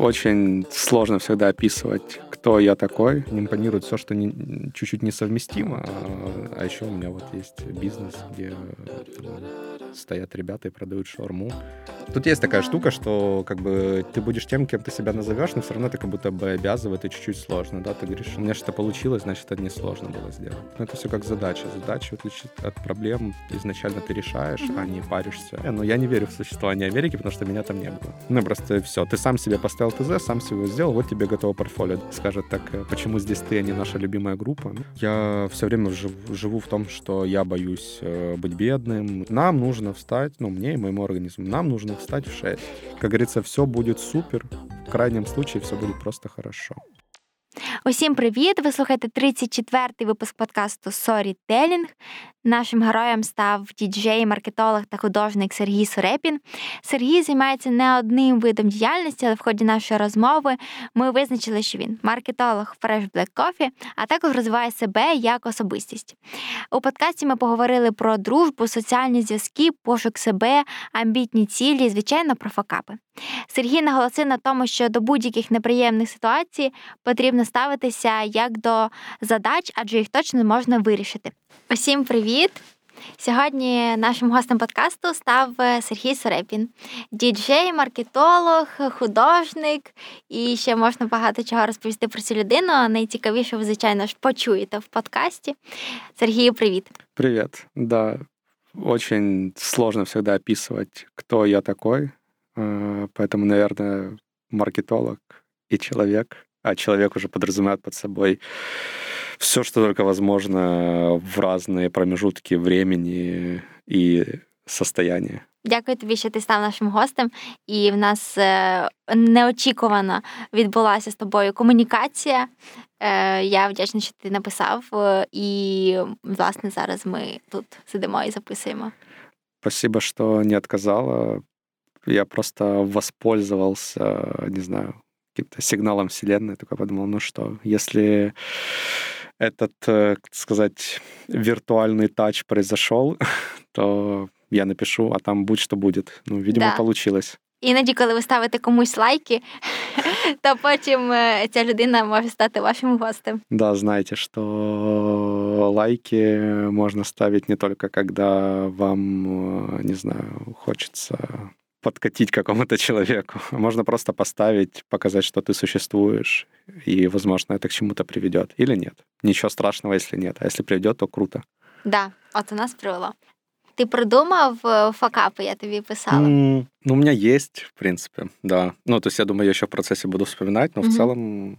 Очень сложно всегда описывать, кто я такой. Импонирует все, что не, чуть-чуть несовместимо. А, а еще у меня вот есть бизнес, где там, стоят ребята и продают шаурму. Тут есть такая штука, что как бы ты будешь тем, кем ты себя назовешь, но все равно это как будто бы обязывает и чуть-чуть сложно, да? Ты говоришь, у меня что-то получилось, значит, это несложно было сделать. Но это все как задача. Задача отличить от проблем изначально ты решаешь, а не паришься. Но я не верю в существование Америки, потому что меня там не было. Ну, просто все. Ты сам себе поставил ТЗ, сам себе сделал, вот тебе готово портфолио. Скажет так, «Э, почему здесь ты, а не наша любимая группа? Я все время живу, живу в том, что я боюсь э, быть бедным. Нам нужно встать, ну, мне и моему организму, нам нужно встать в 6. Как говорится, все будет супер. В крайнем случае все будет просто хорошо. Усім привіт! Ви слухаєте 34-й випуск подкасту Storytelling. Нашим героєм став діджей, маркетолог та художник Сергій Сурепін. Сергій займається не одним видом діяльності, але в ході нашої розмови ми визначили, що він маркетолог Fresh Black Coffee, а також розвиває себе як особистість. У подкасті ми поговорили про дружбу, соціальні зв'язки, пошук себе, амбітні цілі, і, звичайно, про факапи. Сергій наголосив на тому, що до будь-яких неприємних ситуацій потрібно ставитися як до задач, адже їх точно можна вирішити. Усім привіт! Сьогодні нашим гостем подкасту став Сергій Сорепін, діджей, маркетолог, художник, і ще можна багато чого розповісти про цю людину. Найцікавіше, ви, звичайно ж, почуєте в подкасті. Сергію, привіт. Привет. Да, очень сложно всегда описывать, кто я такой. Поэтому, наверное, маркетолог и человек, а человек уже подразумевает под собой все, что только возможно в разные промежутки времени і состояння. Дякую тобі, що ти став нашим гостем, і в нас неочікувано відбулася з тобою комунікація. Я вдячна, що ти написав, і власне зараз ми тут сидимо і записуємо. Спасибо, что не отказала. Я просто воспользовался, не знаю, каким-то сигналом Вселенной. Такой подумал, ну что, если этот, так сказать, виртуальный тач произошел, то я напишу, а там будь что будет. Ну, видимо, Да. получилось. Іноді, коли ви ставите комусь лайки, то потім е, ця людина може стати вашим гостем. Да, знаете, что лайки можно ставить не только когда вам, э, не знаю, хочется подкатить какому-то человеку. Можно просто поставить, показать, что ты существуешь, и, возможно, это к чему-то приведет. Или нет. Ничего страшного, если нет. А если приведет, то круто. Да, от у нас привело. Ти продумав е, факапи, я тобі писала. М, Ну, у меня есть, в принципе, да. Ну, то есть я думаю, я еще в процессе буду вспоминать, но Мгм. в целом,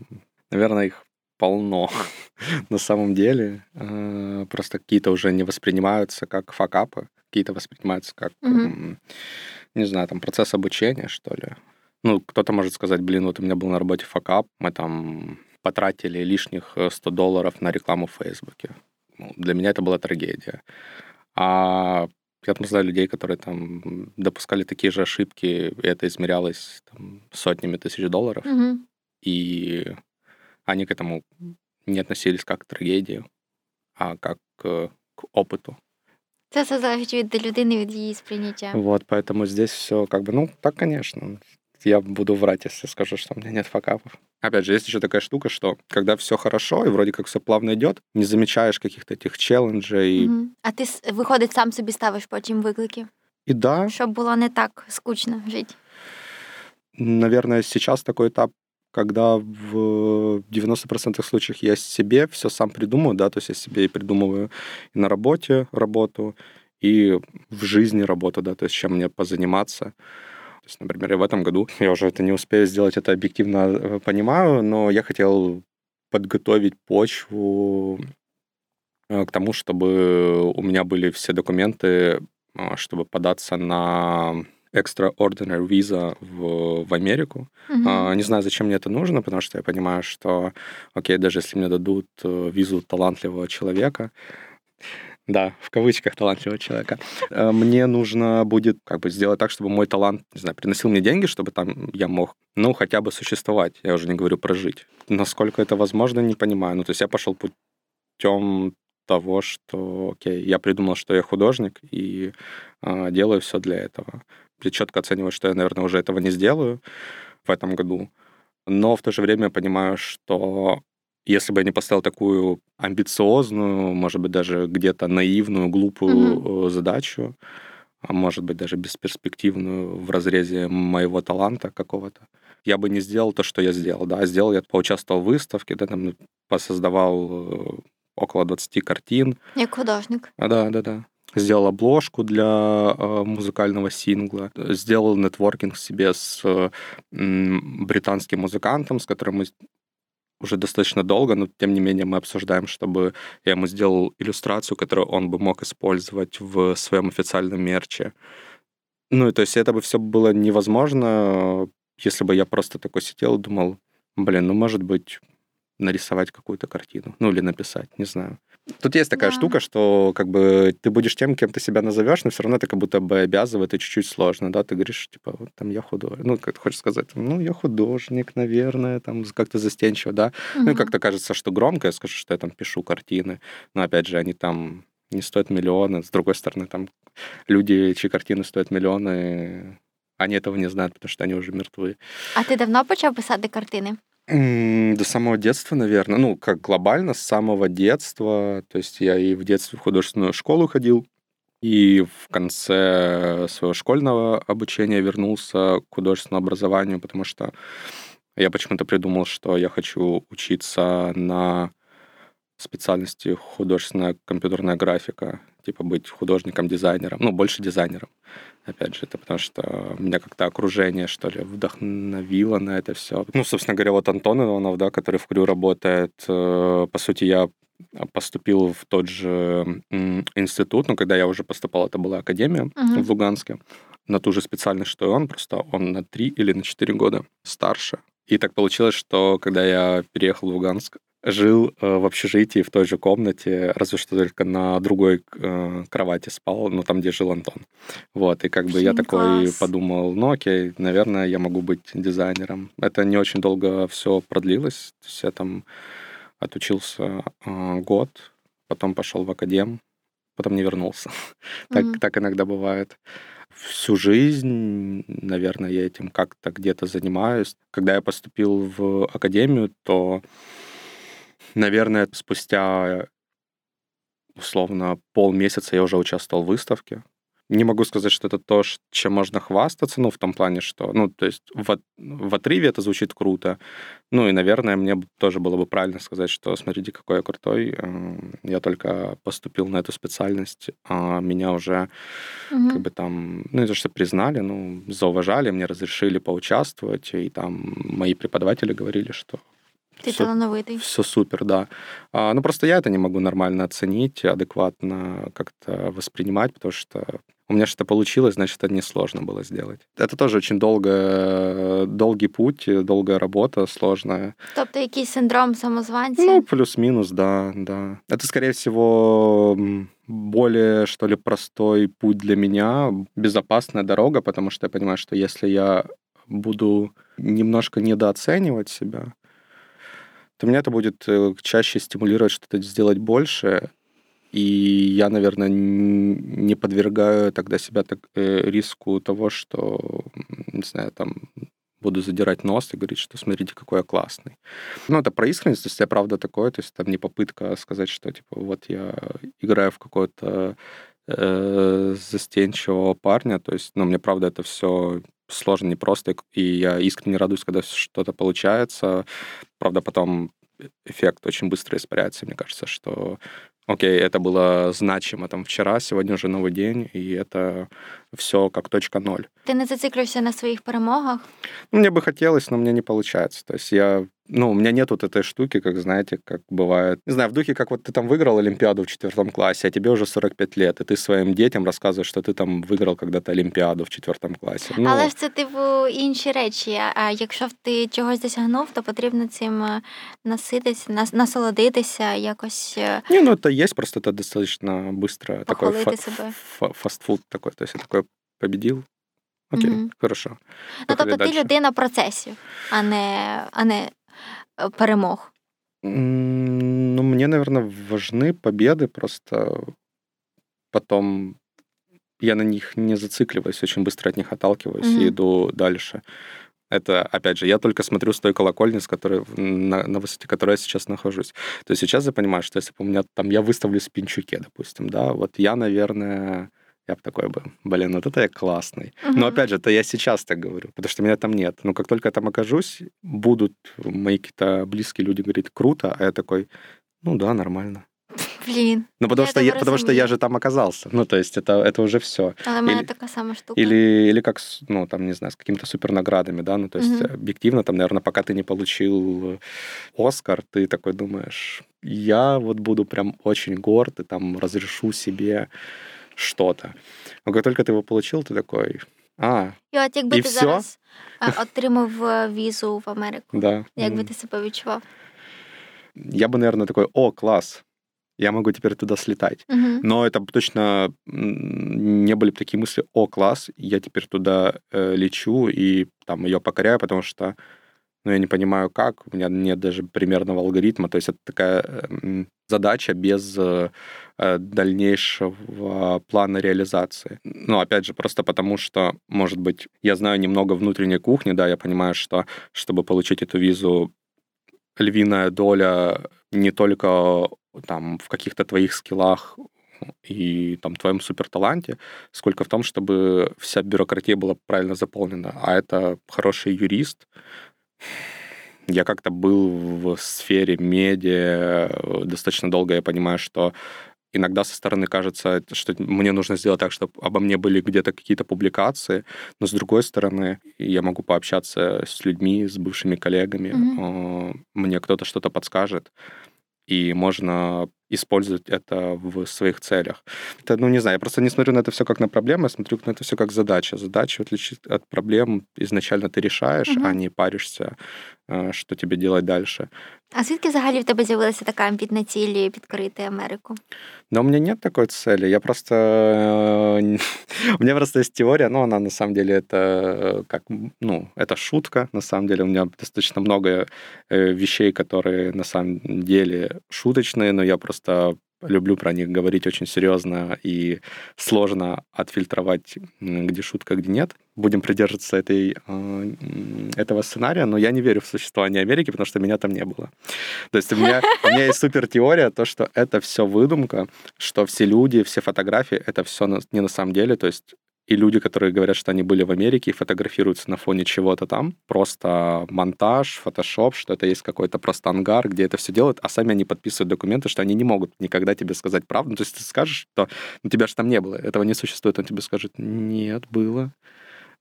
наверное, их полно на самом деле. Э, Просто какие-то уже не воспринимаются как факапы, какие-то воспринимаются как, м, не знаю, там процесс обучения, что ли. Ну, кто-то может сказать, блин, вот у меня был на работе факап, мы там потратили лишних э, 100 долларов на рекламу в Фейсбуке. Ну, Для меня это была трагедия. А я там знаю людей, которые там допускали такие же ошибки, и это измерялось там, сотнями тысяч долларов, Угу. и они к этому не относились как к трагедии, а как э, к опыту. Це все залежить від людини, від її сприйняття. Вот, поэтому здесь все как бы, ну, так, конечно. Я буду врать, если скажу, что у меня нет факапов. Опять же, есть еще такая штука, что когда все хорошо и вроде как все плавно идет, не замечаешь каких-то этих челленджей. Мгм. А ти с- виходить, сам собі ставиш потім виклики, И да, щоб було не так скучно жити. наверное, сейчас такой этап, когда в 90% случаев я себе все сам придумаю, да, то есть я себе и придумываю и на работе работу, и в жизни работу, да, то есть чем мне позаниматься. То есть, например, в этом году, я уже это не успею сделать, это объективно э, понимаю, но я хотел подготовить почву э, к тому, чтобы у меня были все документы, а, чтобы податься на extraordinary виза в, в Америку. Мгм. А, Не знаю, зачем мне это нужно, потому что я понимаю, что, окей, даже если мне дадут э, визу талантливого человека, да, в кавычках талантливого человека, э, мне нужно будет как бы сделать так, чтобы мой талант, не знаю, приносил мне деньги, чтобы там я мог, ну, хотя бы существовать. Я уже не говорю прожить. Насколько это возможно, не понимаю. Ну, то есть я пошел путем того, что, окей, я придумал, что я художник и а, делаю все для этого. Я четко оцениваю, что я, наверное, уже этого не сделаю в этом году. Но в то же время я понимаю, что если бы я не поставил такую амбициозную, может быть, даже где-то наивную, глупую mm-hmm. задачу, а может быть, даже бесперспективную в разрезе моего таланта какого-то, я бы не сделал то, что я сделал. Да, сделал я, поучаствовал в выставке, да, там посоздавал э, около 20 картин. Як художник. А, да, да, да. Сделал обложку для э, музыкального сингла, сделал нетворкинг себе с британским музыкантом, с которым мы уже достаточно долго, но тем не менее мы обсуждаем, чтобы я ему сделал иллюстрацию, которую он бы мог использовать в своем официальном мерче. Ну, и то есть это бы все было невозможно, если бы я просто такой сидел и думал, блин, ну, может быть, нарисовать какую-то картину, ну, или написать, не знаю. Тут есть такая да. штука, что как бы ты будешь тем, кем ты себя назовешь, но все равно это как будто бы обязывает и чуть-чуть сложно, да, ты говоришь, типа, вот там я художник, ну, как ты хочешь сказать, ну, я художник, наверное, там как-то застенчиво, да, угу. ну, как-то кажется, что громко, я скажу, что я там пишу картины, но, опять же, они там не стоят миллионы, с другой стороны, там люди, чьи картины стоят миллионы, они этого не знают, потому что они уже мертвы. А ты давно почав писати картины? До самого детства, наверное. Ну, как глобально, с самого детства. То есть я и в детстве в художественную школу ходил, и в конце своего школьного обучения вернулся к художественному образованию, потому что я почему-то придумал, что я хочу учиться на специальности художественная компьютерная графика, типа быть художником-дизайнером, ну, больше дизайнером. Опять же, это потому что меня как-то окружение, что ли, вдохновило на это все. Ну, собственно говоря, вот Антон Иванов, да, который в Крю работает, э, по сути, я поступил в тот же институт, но когда я уже поступал, это была академия uh-huh. в Луганске, на ту же специальность, что и он, просто он на три или на четыре года старше. И так получилось, что когда я переехал в Луганск, жил э, в общежитии в той же комнате, разве что только на другой э, кровати спал, ну, там, где жил Антон. Вот, и как бы я такой класс. подумал, ну, окей, наверное, я могу быть дизайнером. Это не очень долго все продлилось, то есть я там отучился э, год, потом пошел в академ, потом не вернулся. Mm-hmm. так, так иногда бывает. Всю жизнь, наверное, я этим как-то где-то занимаюсь. Когда я поступил в академию, то Наверное, спустя условно полмесяца я уже участвовал в выставке. Не могу сказать, что это то, чем можно хвастаться, ну, в том плане, что, ну, то есть в, в отрыве это звучит круто. Ну, и, наверное, мне тоже было бы правильно сказать, что смотрите, какой я крутой. Эм, я только поступил на эту специальность, а меня уже угу. как бы там, ну, не то, что признали, ну, зауважали, мне разрешили поучаствовать, и там мои преподаватели говорили, что ты все, талановитый. Все супер, да. А, ну, просто я это не могу нормально оценить, адекватно как-то воспринимать, потому что у меня что-то получилось, значит, это несложно было сделать. Это тоже очень долго, долгий путь, долгая работа, сложная. Тобто якийсь синдром самозванца? Ну, плюс-минус, да, да. Это, скорее всего, более, что ли, простой путь для меня, безопасная дорога, потому что я понимаю, что если я буду немножко недооценивать себя, то меня это будет э, чаще стимулировать что-то сделать больше, и я, наверное, не подвергаю тогда себя так, э, риску того, что, не знаю, там буду задирать нос и говорить, что смотрите, какой я классный. Ну, это про искренность, то есть я правда такое, то есть там не попытка сказать, что, типа, вот я играю в какое-то э, застенчивого парня, то есть, ну, мне правда это все сложно, непросто, и я искренне радуюсь, когда что-то получается. Правда, потом эффект очень быстро испаряется. Мне кажется, что окей, это было значимо там вчера, сегодня уже новый день, и это все как точка ноль. Ты не зациклюєшся на своих перемогах? Ну, мне бы хотелось, но мне не получается. То есть я ну, у меня нет вот этой штуки, как, знаете, как бывает. Не знаю, в духе, как вот ты там выиграл Олимпиаду в четвертом классе, а тебе уже 45 лет, и ты своим детям рассказываешь, что ты там выиграл когда-то Олимпіаду в четвертому класі. Ну, Але ж це типу інші речі. А якщо ти чогось досягнув, то потрібно цим наситися, насолодитися, якось. Не, ну это есть, просто это достаточно быстро такой фа- фа- фастфуд такой, то есть я такой победил, Окей, mm-hmm. хорошо. Ну, тобто ти людина процесів, а не, а не перемог? Ну, мне, наверное, важны победы, просто потом я на них не зацикливаюсь, очень быстро от них отталкиваюсь mm-hmm. и иду дальше. Это, опять же, я только смотрю с той колокольни, с которой, на, на высоте которой я сейчас нахожусь. То есть сейчас я понимаю, что если бы у меня там, я выставлю в Пинчуке, допустим, да, вот я, наверное, я бы такой бы, блин, вот это я классный. Угу. Но опять же, это я сейчас так говорю, потому что меня там нет. Но как только я там окажусь, будут мои какие-то близкие люди говорить, круто, а я такой, ну да, нормально. Блин. Ну, потому, что я, потому что я же там оказался. Ну, то есть это, это уже все. Але мене така сама штука. Или, или как, ну, там, не знаю, с какими-то супернаградами, да, ну, то есть угу. объективно, там, наверное, пока ты не получил Оскар, ты такой думаешь, я вот буду прям очень горд и там разрешу себе что-то. Но как только ты его получил, ты такой, а, І от якби і ти все? зараз отримав візу в Америку, да. як би ти себе відчував? Я бы, наверное, такой, о, класс, я могу теперь туда слетать. Угу. Но это точно не были бы такие мысли, о, класс, я теперь туда э, лечу и там ее покоряю, потому что ну, я не понимаю, как, у меня нет даже примерного алгоритма, то есть это такая э, задача без э, дальнейшего плана реализации. Ну, опять же, просто потому что, может быть, я знаю немного внутренней кухни, да, я понимаю, что чтобы получить эту визу, львиная доля не только там в каких-то твоих скиллах и там твоем суперталанте, сколько в том, чтобы вся бюрократия была правильно заполнена. А это хороший юрист. Я как-то был в сфере медиа достаточно долго, я понимаю, что иногда со стороны кажется, что мне нужно сделать так, чтобы обо мне были где-то какие-то публикации, но с другой стороны, я могу пообщаться с людьми, с бывшими коллегами, mm-hmm. мне кто-то что-то подскажет, и можно использовать это в своих целях. Это, ну, не знаю, я просто не смотрю на это все как на проблему, я смотрю на это все как задача. Задача отличить от проблем изначально ты решаешь, угу. а не паришься, э, что тебе делать дальше. А звідки взагалі в тебе з'явилася така амбітна ціль підкорити Америку? Но у меня нет такой цели. Я просто... Э, у меня просто есть теория, но она на самом деле это э, как... Ну, это шутка, на самом деле. У меня достаточно много вещей, которые на самом деле шуточные, но я просто просто люблю про них говорить очень серьезно и сложно отфильтровать, где шутка, где нет. Будем придерживаться этой, а, этого сценария, но я не верю в существование Америки, потому что меня там не было. То есть у меня, у меня есть супер теория, то, что это все выдумка, что все люди, все фотографии, это все не на самом деле. То есть и люди, которые говорят, что они были в Америке и фотографируются на фоне чего-то там, просто монтаж, фотошоп, что это есть какой-то просто ангар, где это все делают, а сами они подписывают документы, что они не могут никогда тебе сказать правду. Ну, то есть ты скажешь, что ну, тебя же там не было, этого не существует, он тебе скажет, нет, было.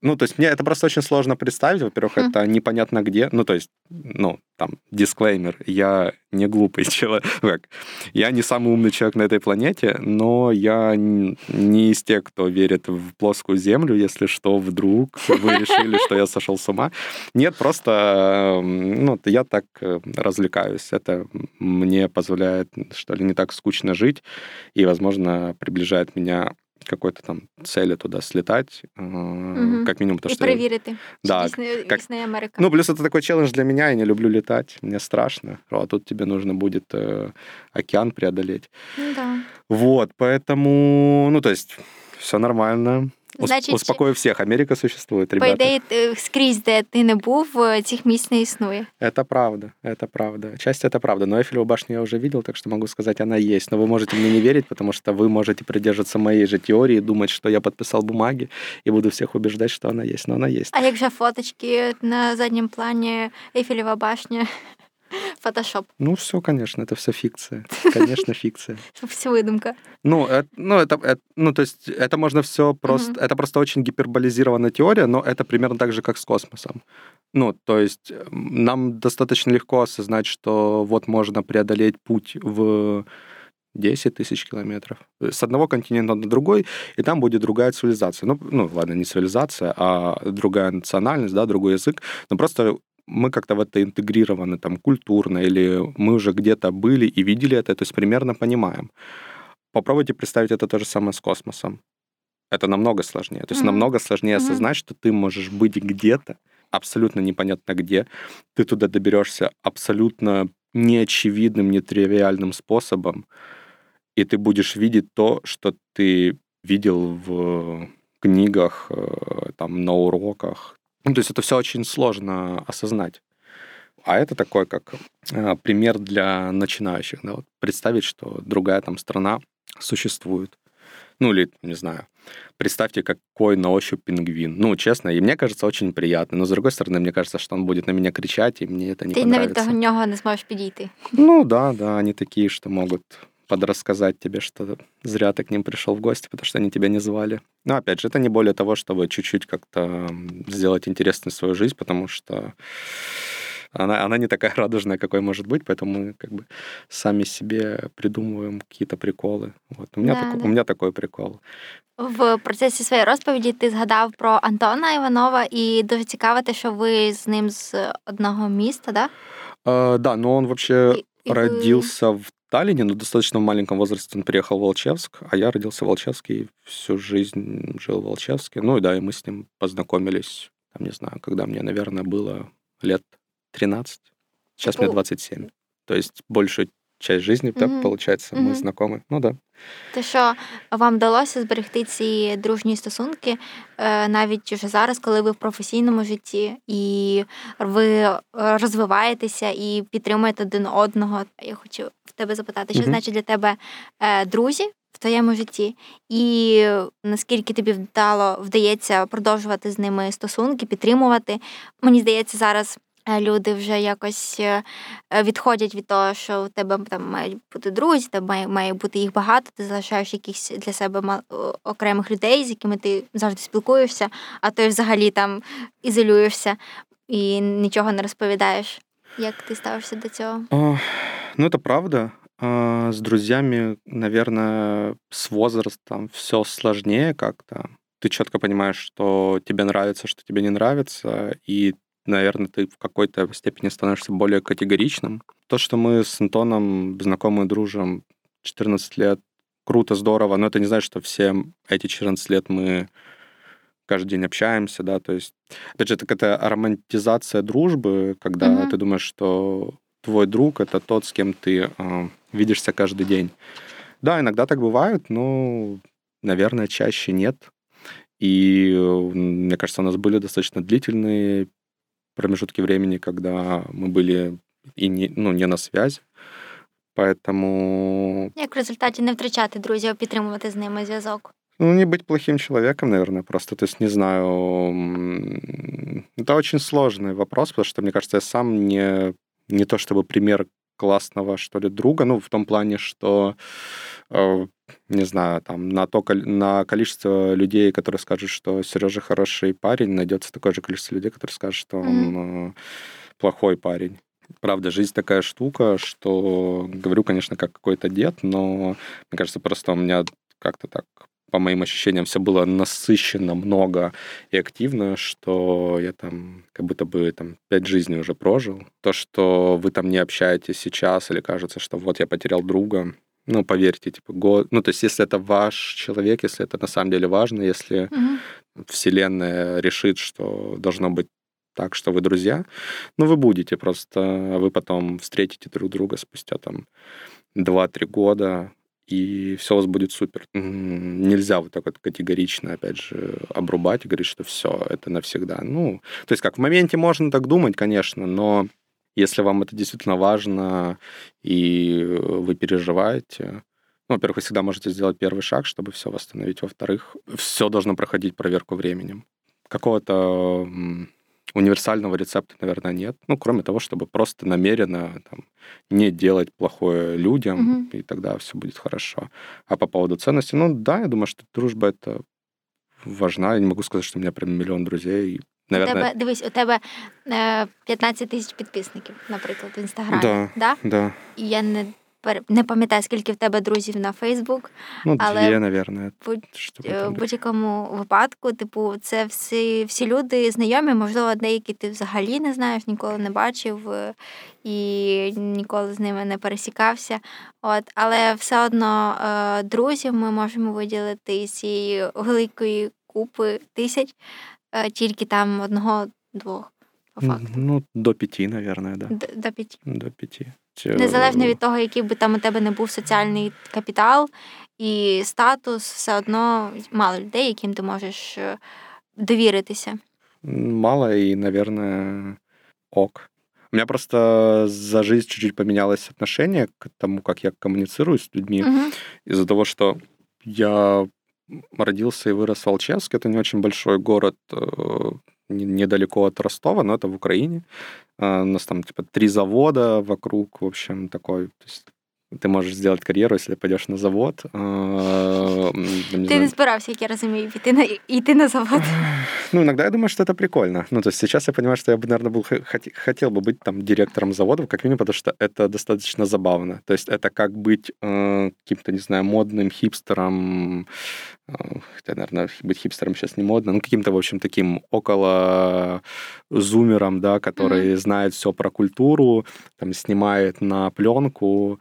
Ну, то есть мне это просто очень сложно представить. Во-первых, хм. это непонятно где. Ну, то есть, ну, там, дисклеймер. Я не глупый человек. Я не самый умный человек на этой планете, но я не из тех, кто верит в плоскую землю, если что, вдруг вы решили, что я сошел с ума. Нет, просто, ну, я так э, развлекаюсь. Это мне позволяет, что ли, не так скучно жить и, возможно, приближает меня какой-то там цели туда слетать, угу. как минимум то, и что... проверить, да, дійсна, как... дійсна Америка. Ну, плюс это такой челлендж для меня, я не люблю летать, мне страшно, а тут тебе нужно будет э, океан преодолеть. Ну, да. Вот, поэтому, ну, то есть, все нормально. Значить, Успокою всіх, Америка существует, ребята. По ідеї, скрізь, де ти не був, цих місць не існує. Это правда, это правда. Часть это правда. Но Эйфелеву башню я уже видел, так что могу сказать, она есть. Но вы можете мне не верить, потому что вы можете придерживаться моей же теории, думать, что я подписал бумаги и буду всех убеждать, что она есть. Но она есть. А як же фоточки на заднем плане Эйфелева башня? Фотошоп. Ну, все, конечно, это все фикция. Конечно, фикция. Все выдумка. Ну, это, ну, это, это, ну, то есть это можно все просто... Это просто очень гиперболизированная теория, но это примерно так же, как с космосом. Ну, то есть нам достаточно легко осознать, что вот можно преодолеть путь в 10 тысяч километров. С одного континента на другой, и там будет другая цивилизация. Ну, ну, ладно, не цивилизация, а другая национальность, да, другой язык. Но просто мы как-то в это интегрированы там культурно, или мы уже где-то были и видели это, то есть примерно понимаем. Попробуйте представить это то же самое с космосом. Это намного сложнее. То есть mm-hmm. намного сложнее mm-hmm. осознать, что ты можешь быть где-то, абсолютно непонятно где. Ты туда доберешься абсолютно неочевидным, нетривиальным способом, и ты будешь видеть то, что ты видел в книгах, э, там, на уроках, Ну, то есть это все очень сложно осознать. А это такой как э, пример для начинающих. Да? Вот представить, что другая там страна существует. Ну или, не знаю, представьте, какой на ощупь пингвин. Ну, честно, и мне кажется, очень приятно. Но, с другой стороны, мне кажется, что он будет на меня кричать, и мне это не Ти понравится. навіть до нього не зможеш підійти. Ну да, да, они такие, что могут подрассказать тебе, что зря ты к ним пришел в гости, потому что они тебя не звали. Но опять же, это не более того, чтобы чуть-чуть как-то м, сделать интересной свою жизнь, потому что она, она не такая радужная, какой может быть, поэтому мы как бы сами себе придумываем какие-то приколы. Вот. У, меня Да, тако- да. у меня такой прикол. В процесі своєї розповіді ти згадав про Антона Іванова, і дуже цікаво те, що ви з ним з одного міста, да? А, да, но он вообще І- і ви- родился в Таллине, но достаточно в маленьком возрасте он приехал в Волчевск, а я родился в Волчевске и всю жизнь жил в Волчевске. Ну и да, и мы с ним познакомились, там, не знаю, когда мне, наверное, было лет 13. Сейчас мне Типу- 27. То есть большую часть жизни, так Мгм. получается, мы Мгм. знакомы. Ну да. Те, що вам вдалося зберегти ці дружні стосунки е, навіть вже зараз, коли ви в професійному житті, і ви розвиваєтеся і підтримуєте один одного. Я хочу в тебе запитати, що Мгм. значить для тебе е, друзі в твоєму житті, і наскільки тобі вдало вдається продовжувати з ними стосунки, підтримувати. Мені здається, зараз. Е, Люди вже якось е, е, відходять від того, що у тебе там мають бути друзі, тебе має, має бути їх багато, ти залишаєш якихось для себе окремих людей, з якими ти завжди спілкуєшся, а й взагалі там ізолюєшся і нічого не розповідаєш. Як ти ставишся до цього? А, Ну, это правда. С друзьями, наверное, с возрастом все сложнее как-то. Ты четко понимаешь, что тебе нравится, что тебе не нравится, и, наверное, ты в какой-то степени становишься более категоричным. То, что мы с Антоном знакомы, дружим 14 лет, круто, здорово, но это не значит, что все эти 14 лет мы каждый день общаемся, да, то есть, опять же, это какая-то романтизация дружбы, когда Мгм. ты думаешь, что твой друг это тот, с кем ты э, видишься каждый день. Да, иногда так бывает, но, наверное, чаще нет. И э, мне кажется, у нас были достаточно длительные промежутки времени, когда мы были и не, ну, не на связи. Поэтому Як в результаті не втрачати друзів, а підтримувати з ними зв'язок? Ну, не быть плохим человеком, наверное, просто. То есть, не знаю, м, это очень сложный вопрос, потому что, мне кажется, я сам не, не то чтобы пример классного, что ли, друга, ну, в том плане, что, э, не знаю, там, на, то, на количество людей, которые скажут, что Сережа хороший парень, найдется такое же количество людей, которые скажут, что он э, плохой парень. Правда, жизнь такая штука, что говорю, конечно, как какой-то дед, но мне кажется, просто у меня как-то так по моим ощущениям, все было насыщенно, много и активно, что я там как будто бы там пять жизней уже прожил. То, что вы там не общаетесь сейчас или кажется, что вот я потерял друга, ну, поверьте, типа, год... Ну, то есть, если это ваш человек, если это на самом деле важно, если Угу. Вселенная решит, что должно быть так, что вы друзья, ну, вы будете просто, вы потом встретите друг друга спустя там 2-3 года, и все у вас будет супер. Нельзя вот так вот категорично, опять же, обрубать и говорить, что все, это навсегда. Ну, то есть как в моменте можно так думать, конечно, но если вам это действительно важно и вы переживаете, ну, во-первых, вы всегда можете сделать первый шаг, чтобы все восстановить. Во-вторых, все должно проходить проверку временем. Какого-то универсального рецепта, наверное, нет. Ну, кроме того, чтобы просто намеренно там, не делать плохое людям, Мгм. и тогда все будет хорошо. А по поводу ценностей, ну да, я думаю, что дружба это важна. Я не могу сказать, что у меня прям миллион друзей. И, У Наверное, тебе, дивись, у тебе е, 15 тисяч підписників, наприклад, в інстаграмі. Да. Да? да. І я не, не пам'ятаю, скільки в тебе друзів на Фейсбук. Ну, Але две, наверное. будь- Е. В будь-якому випадку, типу, це всі, всі люди знайомі, можливо, деякі ти взагалі не знаєш, ніколи не бачив е, і ніколи з ними не пересікався. От, але все одно е, друзів ми можемо виділити із цієї великої купи тисяч, е, тільки там одного-двох, по факту. Ну, до пяти, наверное, да. Д- До п'яти. До пяти. Те- Незалежно від того, який би там у тебе не був соціальний капітал і статус, все одно мало людей, яким ти можеш е, довіритися. мало и, наверное, ок. У меня просто за жизнь чуть-чуть поменялось отношение к тому, как я коммуницирую с людьми. Мгм. Из-за того, что я родился и вырос в Алчевске. Это не очень большой город, э, не- недалеко от Ростова, но это в Украине. А, У нас там типа три завода вокруг, в общем, такой. То есть ты можешь сделать карьеру, если пойдешь на завод. Ти знаю, не збирався, як я розумію, піти на йти на завод. ну, иногда я думаю, что это прикольно. Ну, то есть сейчас я понимаю, что я бы, наверное, был, хотел бы быть там директором заводов, как минимум, потому что это достаточно забавно. То есть это как быть э, каким-то, не знаю, модным хипстером, э, хотя, наверное, быть хипстером сейчас не модно, ну, каким-то, в общем, таким около зумером, да, который знает все про культуру, там, снимает на пленку,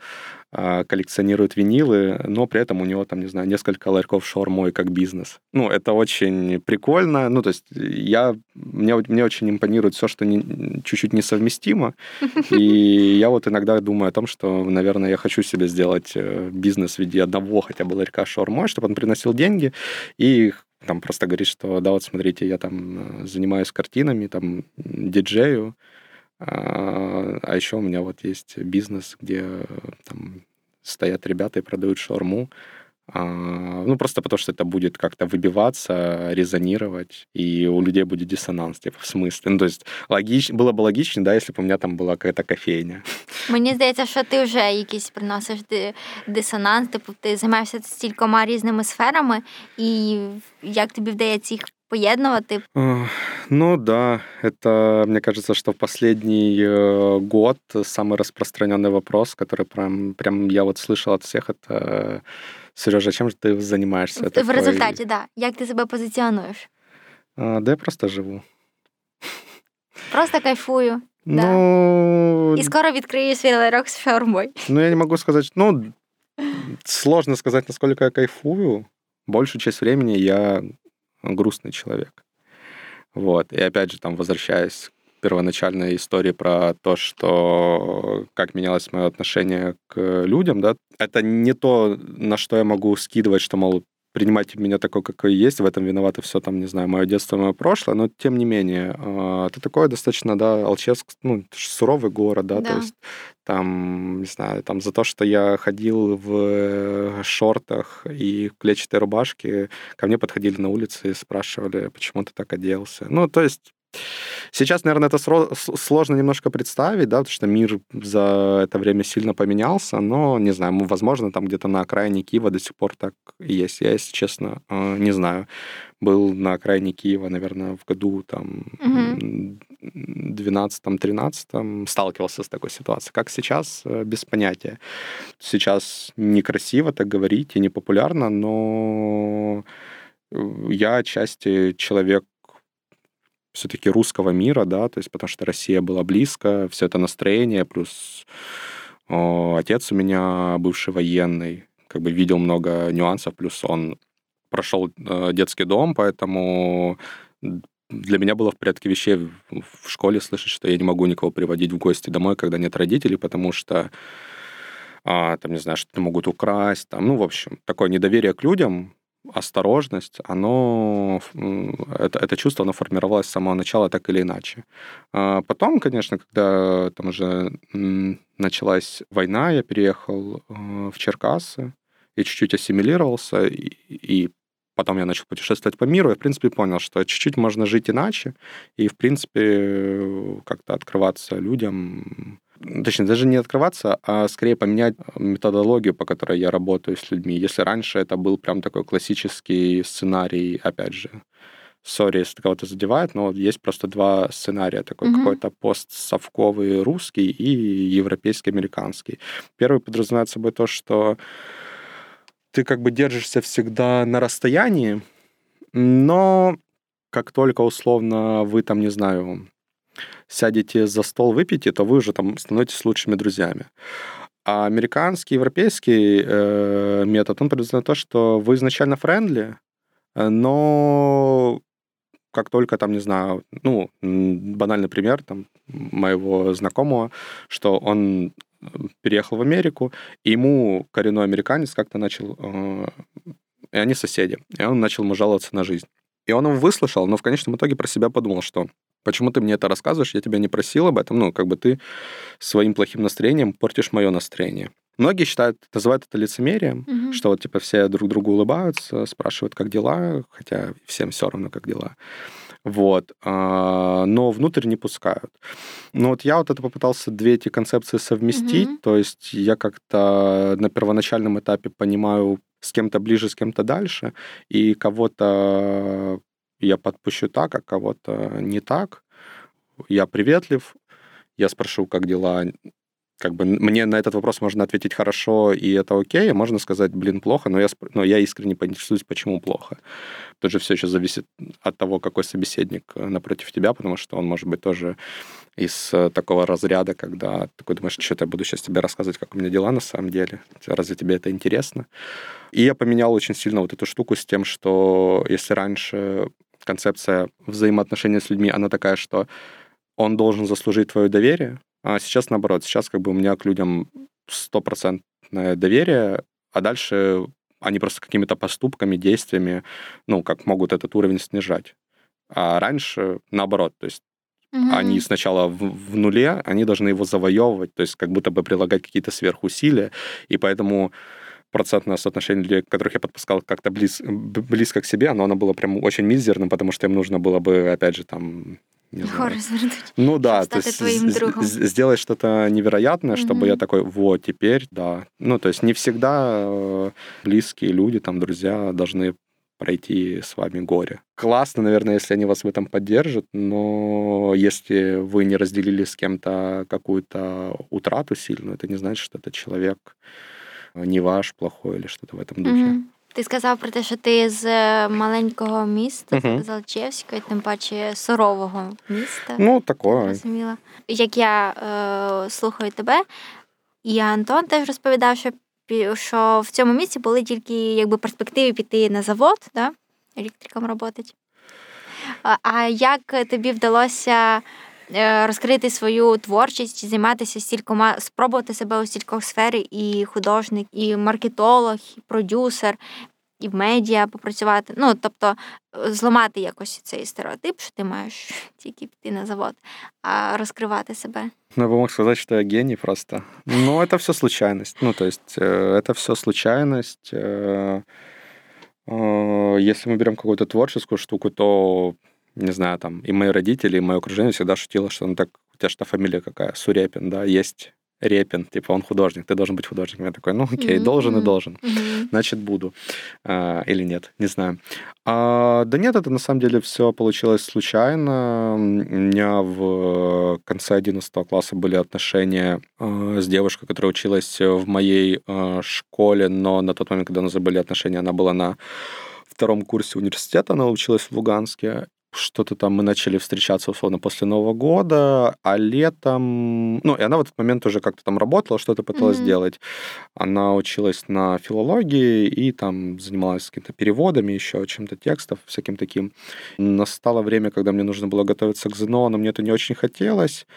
коллекционирует винилы, но при этом у него там, не знаю, несколько ларьков шаурмой как бизнес. Ну, это очень прикольно. Ну, то есть я, мне, мне очень импонирует все, что не, чуть-чуть несовместимо. И я вот иногда думаю о том, что, наверное, я хочу себе сделать э, бизнес в виде одного хотя бы ларька шаурмой, чтобы он приносил деньги и там просто говорит, что да, вот смотрите, я там э, занимаюсь картинами, там диджею, а, а еще у меня вот есть бизнес, где э, там стоят ребята и продают шаурму. А, Ну, просто потому что это будет как-то выбиваться, резонировать, и у людей будет диссонанс, типа, в смысле. Ну, то есть логич... было бы логичнее, да, если бы у меня там была какая-то кофейня. Мені здається, що ти вже якийсь приносиш ди- дисонанс, типу ти займаєшся стількома різними сферами, і як тобі вдається їх поєднувати? А, Ну да, это, мне кажется, что в последний э, год самый распространенный вопрос, который прям, прям я вот слышал от всех, это Сережа, чем же ты занимаешься? Я В, в такой, результаті, да. Як ти себе позиціонуєш? «А, Да я просто живу. Просто кайфую. Да. Ну, І скоро відкрию свій ларьок з шаурмою. ну, я не могу сказать, ну, сложно сказать, насколько я кайфую. Большую часть времени я грустный человек. Вот. И опять же, там, возвращаясь к первоначальной истории про то, что как менялось мое отношение к людям, да, это не то, на что я могу скидывать, что, мол, принимайте меня такой, какой есть, в этом виновато все там, не знаю, мое детство, мое прошлое, но тем не менее, а, это такое достаточно, да, Алчевск, ну, суровый город, да, Да. то есть там, не знаю, там за то, что я ходил в э, шортах и в клетчатой рубашке, ко мне подходили на улице и спрашивали, почему ты так оделся. Ну, то есть Сейчас, наверное, это сложно немножко представить, да, потому что мир за это время сильно поменялся, но, не знаю, возможно, там где-то на окраине Киева до сих пор так и есть. Я, если честно, э, не знаю. Был на окраине Киева, наверное, в году там Мгм. 12-13 сталкивался с такой ситуацией. Как сейчас, э, без понятия. Сейчас некрасиво так говорить и не популярно, но э, я отчасти человек все-таки русского мира, да, то есть потому что Россия была близко, все это настроение, плюс о, отец у меня бывший военный, как бы видел много нюансов, плюс он прошел э, детский дом, поэтому для меня было в порядке вещей в школе слышать, что я не могу никого приводить в гости домой, когда нет родителей, потому что а, там, не знаю, что-то могут украсть, там, ну, в общем, такое недоверие к людям, осторожность, оно, это, это чувство, оно формировалось с самого начала так или иначе. А потом, конечно, когда там уже началась война, я переехал э, в Черкассы и чуть-чуть ассимилировался, и, и потом я начал путешествовать по миру, и, в принципе, понял, что чуть-чуть можно жить иначе, и, в принципе, э, как-то открываться людям, точнее, даже не открываться, а скорее поменять методологию, по которой я работаю с людьми. Если раньше это был прям такой классический сценарий, опять же, сори, если кого-то задевает, но есть просто два сценария. Такой Мгм. какой-то постсовковый русский и европейский американский. Первый подразумевает собой то, что ты как бы держишься всегда на расстоянии, но как только условно вы там, не знаю, сядете за стол, выпьете, то вы уже там становитесь лучшими друзьями. А американский, европейский э, метод, он предусмотрен то, что вы изначально френдли, э, но как только там, не знаю, ну, банальный пример там моего знакомого, что он э, переехал в Америку, и ему коренной американец как-то начал, э, и они соседи, и он начал ему жаловаться на жизнь. И он его выслушал, но в конечном итоге про себя подумал, что почему ты мне это рассказываешь, я тебя не просил об этом, ну, как бы ты своим плохим настроением портишь мое настроение. Многие считают, называют это лицемерием, mm-hmm. что вот типа все друг другу улыбаются, спрашивают, как дела, хотя всем все равно, как дела. Вот. А, но внутрь не пускают. Но вот я вот это попытался две эти концепции совместить. Mm-hmm. То есть я как-то на первоначальном этапе понимаю, с кем-то ближе, с кем-то дальше, и кого-то я подпущу так, а кого-то не так. Я приветлив, я спрошу, как дела, как бы мне на этот вопрос можно ответить хорошо, и это окей, а можно сказать, блин, плохо, но я, но я искренне поинтересуюсь, почему плохо. Тут же все еще зависит от того, какой собеседник э, напротив тебя, потому что он может быть тоже из э, такого разряда, когда такой думаешь, что-то я буду сейчас тебе рассказывать, как у меня дела на самом деле. Разве тебе это интересно? И я поменял очень сильно вот эту штуку с тем, что если раньше концепция взаимоотношений с людьми, она такая, что он должен заслужить твое доверие, а сейчас наоборот, сейчас как бы у меня к людям стопроцентное доверие, а дальше они просто какими-то поступками, действиями, ну, как могут этот уровень снижать. А раньше наоборот, то есть Угу. Они сначала в, в нуле, они должны его завоевывать, то есть как будто бы прилагать какие-то сверхусилия, и поэтому процентное соотношение людей, которых я подпускал как-то близ, близко к себе, оно, оно было прям очень мизерным, потому что им нужно было бы, опять же, там, не знаю. Ну да, то есть сделать что-то невероятное, чтобы я такой, вот, теперь, да. Ну, то есть не всегда э, близкие люди, там, друзья должны пройти с вами горе. Классно, наверное, если они вас в этом поддержат, но если вы не разделили с кем-то какую-то утрату сильную, это не значит, что этот человек не ваш, плохой или что-то в этом духе. Mm-hmm. Ти сказав про те, що ти з маленького міста, uh-huh. з Алчевської, тим паче сурового міста. Ну, такое. Розуміла. Як я е, слухаю тебе, і Антон теж розповідав, що що в цьому місці були тільки якби перспективи піти на завод, да? електриком роботить. А як тобі вдалося розкрити свою творчість, займатися стількома, спробувати себе у стількох сфері, і художник, і маркетолог, і продюсер, і в медіа попрацювати. Ну, тобто е, зламати якось цей стереотип, що ти маєш тільки піти на завод, а розкривати себе. Ну, я бы мог сказать, что я гений просто. Но это все случайность. Ну, то есть э, это все случайность. Э, э, если мы берем какую-то творческую штуку, то не знаю, там, и мои родители, и мое окружение всегда шутило, что ну так, у тебя что фамилия какая, Сурепин, да, есть Репин, типа он художник, ты должен быть художником. Я такой, ну окей, mm-hmm. должен и должен, mm-hmm. значит буду. А, или нет, не знаю. А, да нет, это на самом деле все получилось случайно. У меня в конце 11 класса были отношения а, с девушкой, которая училась в моей а, школе, но на тот момент, когда у нас были отношения, она была на втором курсе университета, она училась в Луганске, что-то там мы начали встречаться, условно, после Нового года, а летом... Ну, и она в этот момент уже как-то там работала, что-то пыталась mm-hmm. делать. Она училась на филологии и там занималась какими-то переводами еще, чем-то текстов, всяким таким. Настало время, когда мне нужно было готовиться к ЗНО, но мне это не очень хотелось.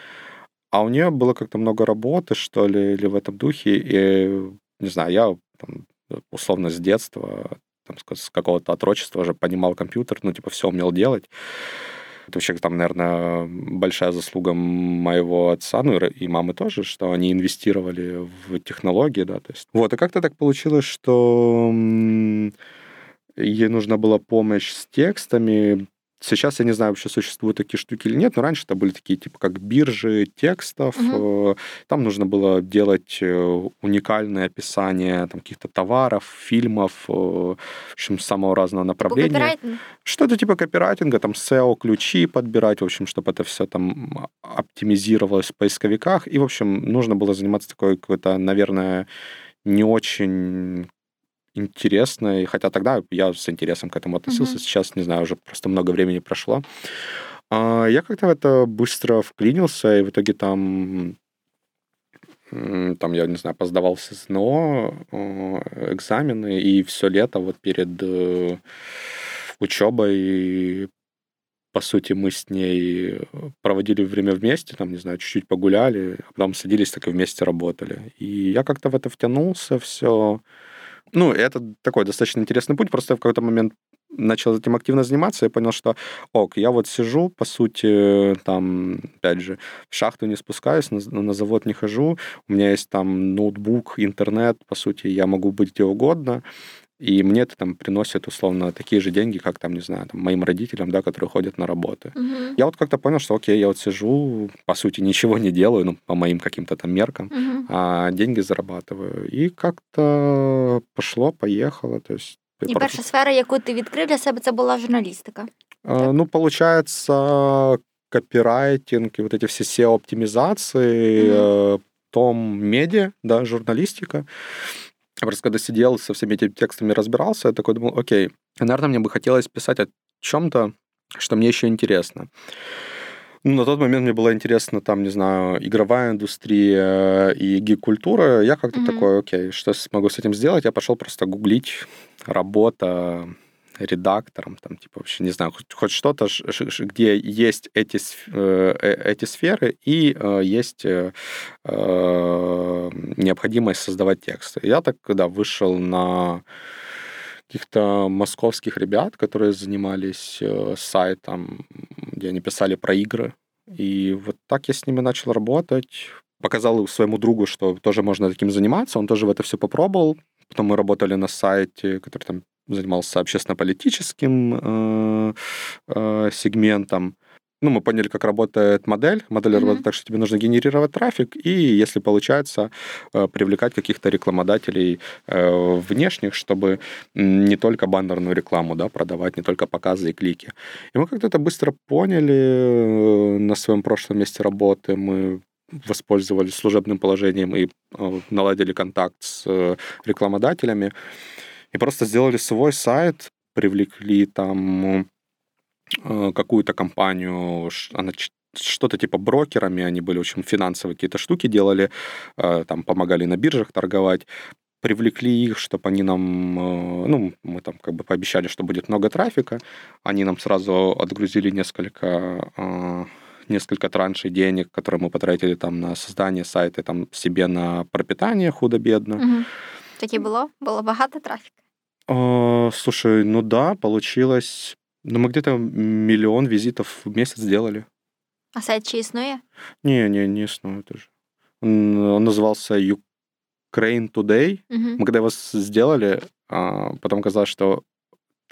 А у нее было как-то много работы, что ли, или в этом духе. И, не знаю, я там, условно с детства там, с какого-то отрочества уже понимал компьютер, ну, типа, все умел делать. Это вообще, там, наверное, большая заслуга моего отца, ну и мамы тоже, что они инвестировали в технологии, да, то есть. Вот, и как-то так получилось, что ей нужна была помощь с текстами, Сейчас я не знаю, вообще существуют такие штуки или нет, но раньше это были такие, типа, как биржи текстов. Угу. Там нужно было делать э, уникальные описания там, каких-то товаров, фильмов, э, в общем, самого разного направления. Что-то типа копирайтинга, там SEO-ключи подбирать, в общем, чтобы это все там оптимизировалось в поисковиках. И, в общем, нужно было заниматься такой какой-то, наверное, не очень интересно, и хотя тогда я с интересом к этому относился, mm-hmm. сейчас, не знаю, уже просто много времени прошло. А я как-то в это быстро вклинился, и в итоге там там, я не знаю, поздавался СНО, э, экзамены, и все лето вот перед э, учебой по сути, мы с ней проводили время вместе, там, не знаю, чуть-чуть погуляли, а потом садились, так и вместе работали. И я как-то в это втянулся, все ну, это такой достаточно интересный путь. Просто в какой-то момент начал этим активно заниматься, я понял, что ок, я вот сижу, по сути, там, опять же, в шахту не спускаюсь, на, на завод не хожу, у меня есть там ноутбук, интернет, по сути, я могу быть где угодно, и мне это там приносит условно такие же деньги, как там, не знаю, там, моим родителям, да, которые ходят на работы. Угу. Я вот как-то понял, что окей, я вот сижу, по сути, ничего не делаю, ну, по моим каким-то там меркам, Угу. а деньги зарабатываю. И как-то пошло, поехало, то есть... І просто- перша сфера, яку ти відкрив для себе, це була журналістика. А, Ну, получается, копирайтинг и вот эти все SEO-оптимизации, Мгм. э, том медиа, да, журналистика. Я просто когда сидел со всеми этими текстами разбирался, я такой думал, окей, наверное, мне бы хотелось писать о чем-то, что мне еще интересно. Ну, на тот момент мне было интересно, там, не знаю, игровая индустрия и гик-культура. Я как-то Мгм. такой, окей, что смогу с этим сделать? Я пошел просто гуглить работа редактором, там, типа, вообще, не знаю, хоть, хоть что-то, где есть эти, э, э, эти сферы и э, есть необходимость создавать тексты. Я так, когда вышел на каких-то московских ребят, которые занимались сайтом, где они писали про игры. И вот так я с ними начал работать. Показал своему другу, что тоже можно таким заниматься. Он тоже в это все попробовал. Потом мы работали на сайте, который там занимался общественно-политическим э, э, сегментом. Ну, мы поняли, как работает модель. Модель Мгм. работает так, что тебе нужно генерировать трафик, и, если получается, э, привлекать каких-то рекламодателей э, внешних, чтобы не только баннерную рекламу да, продавать, не только показы и клики. И мы как-то это быстро поняли на своем прошлом месте работы. Мы воспользовались служебным положением и наладили контакт с рекламодателями. И просто сделали свой сайт, привлекли там э, какую-то компанию, она что-то типа брокерами, они были очень финансовые какие-то штуки делали, э, там помогали на биржах торговать, привлекли их, чтобы они нам, э, ну, мы там как бы пообещали, что будет много трафика, они нам сразу отгрузили несколько несколько траншей денег, которые мы потратили там на создание сайта, там себе на пропитание худо-бедно. Угу. Таке було? Було багато трафіку. А, слушай, ну да, получилось. Ну, мы где-то миллион визитов в месяц сделали. А сайт чи існує? Не, не, не снова тоже. Он, он назывался Ukraine Today. Угу. Мы когда его сделали, а, потом казалось, что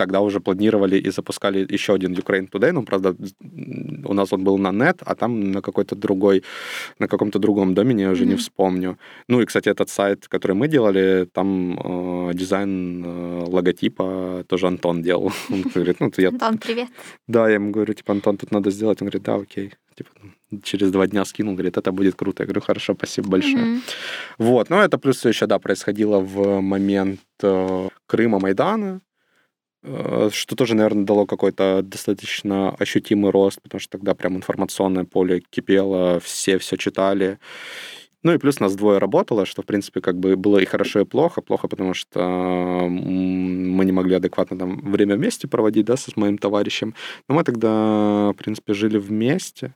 тогда уже планировали и запускали еще один Ukraine Today, но, правда, м, у нас он был на нет, а там на какой-то другой, на каком-то другом домене, я уже не Мгм. вспомню. Ну и, кстати, этот сайт, который мы делали, там э, дизайн э, логотипа тоже Антон делал. Он говорит, ну, я... Антон, привіт. Да, я ему говорю, типа, Антон, тут надо сделать. Он говорит, да, окей. Типа, через два дня скинул, говорит, это будет круто. Я говорю, хорошо, спасибо большое. Мгм. Вот, но это плюс еще, да, происходило в момент э, Крыма, Майдана, что тоже, наверное, дало какой-то достаточно ощутимый рост, потому что тогда прям информационное поле кипело, все все читали. Ну и плюс нас двое работало, что, в принципе, как бы было и хорошо, и плохо. Плохо, потому что мы не могли адекватно там время вместе проводить, да, с моим товарищем. Но мы тогда, в принципе, жили вместе,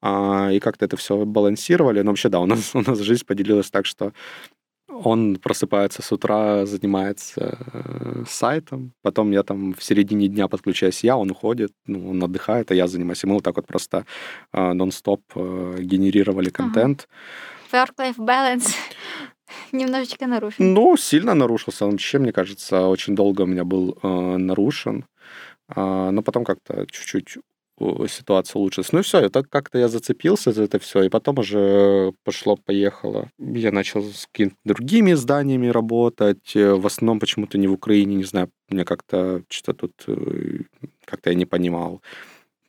а, и как-то это все балансировали. Но вообще, да, у нас, у нас жизнь поделилась так, что он просыпается с утра, занимается э, сайтом, потом я там в середине дня подключаюсь я, он уходит, ну, он отдыхает, а я занимаюсь. И мы вот так вот просто э, нон-стоп э, генерировали контент. Work-life balance немножечко нарушен. Ну, сильно нарушился. Он вообще, мне кажется, очень долго у меня был э, нарушен. А, но потом как-то чуть-чуть э, ситуация улучшилась. Ну и все, это как-то я зацепился за это все, и потом уже пошло-поехало. Я начал с какими-то другими изданиями работать, э, в основном почему-то не в Украине, не знаю, мне как-то что-то тут э, как-то я не понимал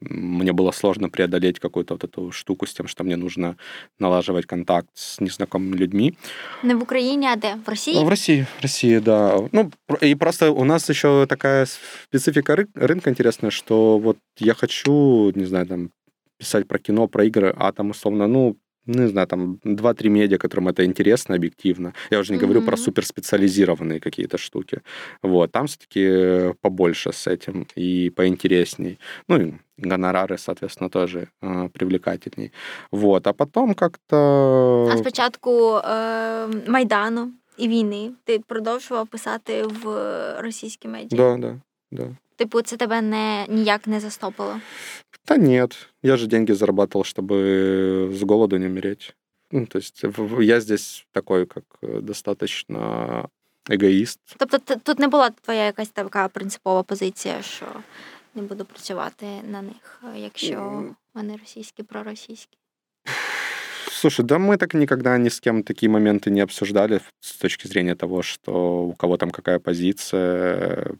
Мне было сложно преодолеть какую-то вот эту штуку с тем, что мне нужно налаживать контакт с незнакомыми людьми. Не в Україні, а де? В Росії? Ну, В России, в России, да. Ну, про- и просто у нас еще такая специфика ры- рынка интересная, что вот я хочу, не знаю, там, писать про кино, про игры, а там, условно, ну, не знаю, там, 2-3 медиа, которым это интересно объективно. Я уже не говорю про Мгм. суперспециализированные какие-то штуки. Вот, там все-таки побольше с этим и поинтересней. Ну, и гонорары, соответственно, тоже э, привлекательней. Вот, а потом как-то... А спочатку е, Майдану і війни ти продовжував писати в російські медіа? Да, да. да. Типу, це тебе не ніяк не застопило? Да нет, я же деньги зарабатывал, чтобы с голоду не умереть. Ну, то есть я здесь такой, как э, достаточно егоїст. Тобто тут не була твоя якась така принципова позиція, що не буду працювати на них, якщо вони російські, проросійські? Слушай, да мы так никогда ни с кем такие моменты не обсуждали с точки зрения того, что у кого там какая позиция.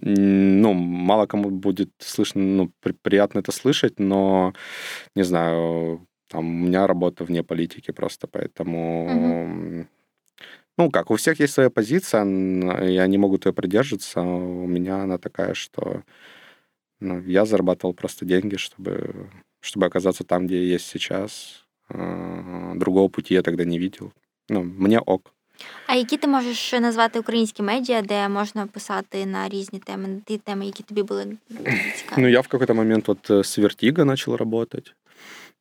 Ну, мало кому будет слышно, ну, приятно это слышать, но, не знаю, там у меня работа вне политики просто, поэтому... Угу. Ну, как, у всех есть своя позиция, и они могут ее придерживаться. У меня она такая, что ну, я зарабатывал просто деньги, чтобы, чтобы оказаться там, где я есть сейчас. Другого пути я тогда не видел. Ну, мне ок. А які ти можеш назвати українські медіа, де можна писати на різні теми, ті теми, які тобі були цікаві? Ну, я в какой-то момент вот с Vertigo начал работать.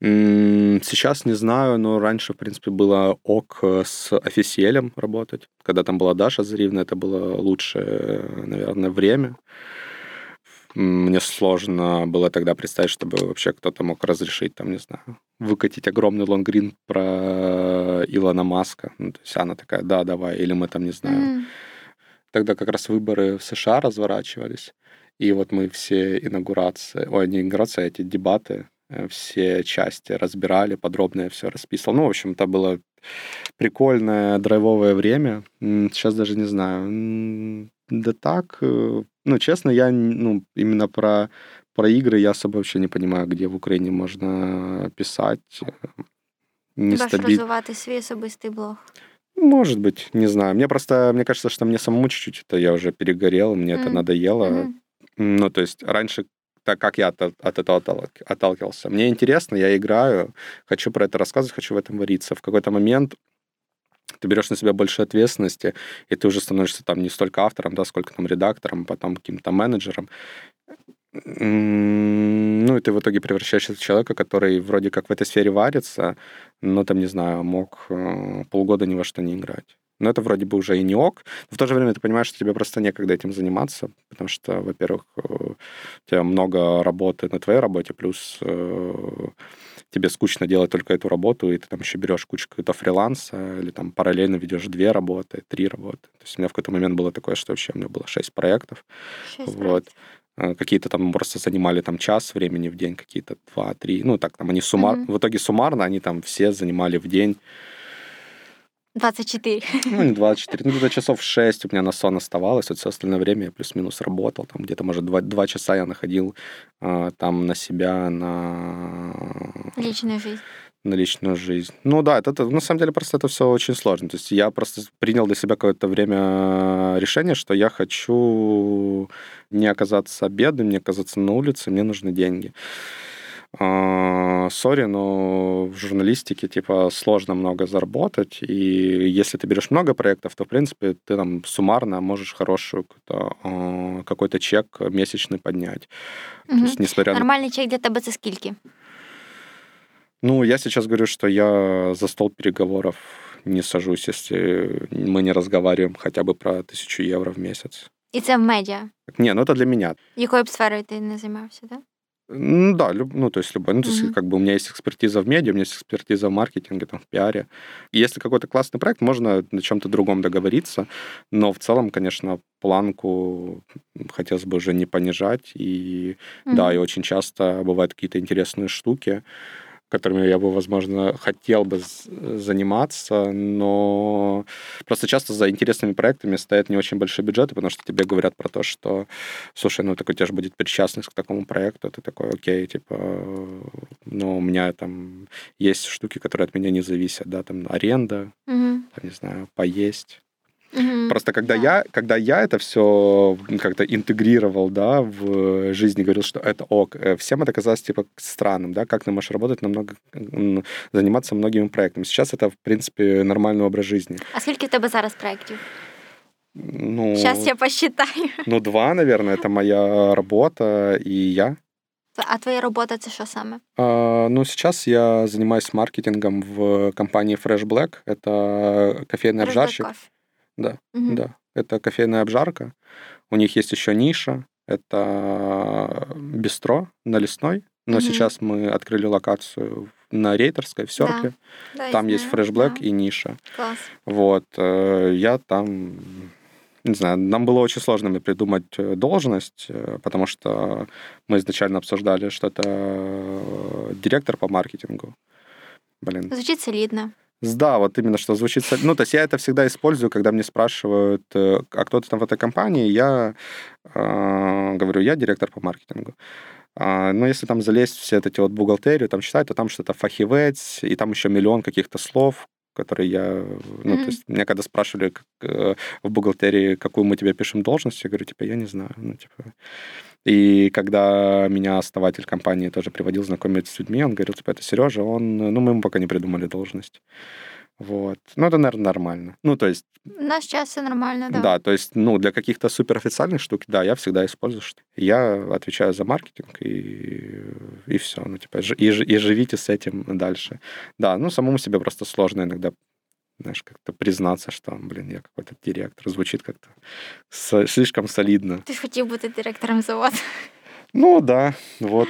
Сейчас не знаю, но раньше, в принципе, было ок э, с официелем работать. Когда там была Даша Заривна, это было лучшее, наверное, время. Мне сложно было тогда представить, чтобы вообще кто-то мог разрешить, там, не знаю, выкатить огромный лонгрин про Илона Маска. Ну, то есть она такая, да, давай, или мы там, не знаю. Mm-hmm. Тогда как раз выборы в США разворачивались, и вот мы все инаугурации, ой, не инаугурации, а эти дебаты Э, все части разбирали, подробно я все расписывал. Ну, в общем, это было прикольное драйвовое время. Сейчас даже не знаю. Да так, э, ну, честно, я, ну, именно про, про игры я особо вообще не понимаю, где в Украине можно писать. Э, не Ваш стабиль... розвивати свій особистий блог? Может быть, не знаю. Мне просто, мне кажется, что мне самому чуть-чуть это я уже перегорел, мне mm. это надоело. Mm. Ну, то есть раньше так как я от, от этого отталкивался. Мне интересно, я играю, хочу про это рассказывать, хочу в этом вариться. В какой-то момент ты берешь на себя больше ответственности, и ты уже становишься там не столько автором, да, сколько там редактором, потом каким-то менеджером. Ну, и ты в итоге превращаешься в человека, который вроде как в этой сфере варится, но там, не знаю, мог э, полгода ни во что не играть. Но это вроде бы уже и не ок. Но в то же время ты понимаешь, что тебе просто некогда этим заниматься, потому что, во-первых, э, у тебя много работы на твоей работе, плюс э, тебе скучно делать только эту работу, и ты там еще берешь кучу какого-то фриланса, или там параллельно ведешь две работы, три работы. То есть у меня в какой-то момент было такое, что вообще у меня было шесть проектов. Шесть вот. Э, какие-то там просто занимали там час времени в день, какие-то два-три. Ну, так там они суммар... Mm-hmm. В итоге суммарно они там все занимали в день 24. Ну, не 24. Ну, где-то часов 6 у меня на сон оставалось. Вот все остальное время я плюс-минус работал. Там где-то, может, 2, 2 часа я находил э, там на себя, на... Личную жизнь. На личную жизнь. Ну да, это, это на самом деле просто это все очень сложно. То есть я просто принял для себя какое-то время решение, что я хочу не оказаться бедным, не оказаться на улице, мне нужны деньги. А, сори, но в журналистике, типа, сложно много заработать, и если ты берешь много проектов, то, в принципе, ты там суммарно можешь хорошую какой-то, а, какой-то чек месячный поднять. Угу. То есть, несмотря Нормальный на... чек для тебя за скільки? Ну, я сейчас говорю, что я за стол переговоров не сажусь, если мы не разговариваем хотя бы про тысячу евро в месяц. И это в медиа? Не, ну это для меня. Якою б сферою ти не займався, да? Ну да, люб, ну то есть любой. Ну, то есть, как бы у меня есть экспертиза в медиа, у меня есть экспертиза в маркетинге, там, в пиаре. И если какой-то классный проект, можно на чем-то другом договориться, но в целом, конечно, планку хотелось бы уже не понижать. И mm-hmm. да, и очень часто бывают какие-то интересные штуки, которыми я бы, возможно, хотел бы заниматься, но просто часто за интересными проектами стоят не очень большие бюджеты, потому что тебе говорят про то, что, слушай, ну так у тебя же будет причастность к такому проекту, ты такой, окей, типа, ну у меня там есть штуки, которые от меня не зависят, да, там аренда, угу. там, не знаю, поесть. Угу. Просто когда, да. я, когда я это все как-то интегрировал, да, в жизни, говорил, что это ок, э, всем это казалось, типа, странным, да, как ты можешь работать намного, заниматься многими проектами. Сейчас это, в принципе, нормальный образ жизни. А сколько у тебя зараз проектов? Ну, Сейчас я посчитаю. Ну, два, наверное, это моя работа и я. А твоя работа это что самое? А, ну, сейчас я занимаюсь маркетингом в компании Fresh Black. Это кофейный обжарщик. Да, угу. да. Это кофейная обжарка. У них есть еще ниша. Это бистро на Лесной, но угу. сейчас мы открыли локацию на Рейтерской, в Серкле. Да, да, там есть Black да. и Ниша. Класс. Вот. Э, я там не знаю, нам было очень сложно придумать э, должность, э, потому что мы изначально обсуждали, что это директор по маркетингу. Блин. Звучит солидно. Да, вот именно что звучит... Ну, то есть я это всегда использую, когда мне спрашивают, а кто ты там в этой компании, я э, говорю, я директор по маркетингу. А, но если там залезть все эти вот бухгалтерию, там читать, то там что-то фахивец, и там еще миллион каких-то слов, которые я... Ну, mm-hmm. то есть меня когда спрашивали как, э, в бухгалтерии, какую мы тебе пишем должность, я говорю, типа, я не знаю. Ну, типа... И когда меня основатель компании тоже приводил знакомиться с людьми, он говорил, типа, это Сережа, он... Ну, мы ему пока не придумали должность. Вот. Ну, это, наверное, нормально. Ну, то есть... У нас сейчас все нормально, да. Да, то есть, ну, для каких-то суперофициальных штук, да, я всегда использую. Что я отвечаю за маркетинг, и, и все. Ну, типа, и, и живите с этим дальше. Да, ну, самому себе просто сложно иногда знаешь, как-то признаться, что, блин, я какой-то директор. Звучит как-то слишком солидно. Ты хотел быть директором завода. Ну, да, вот.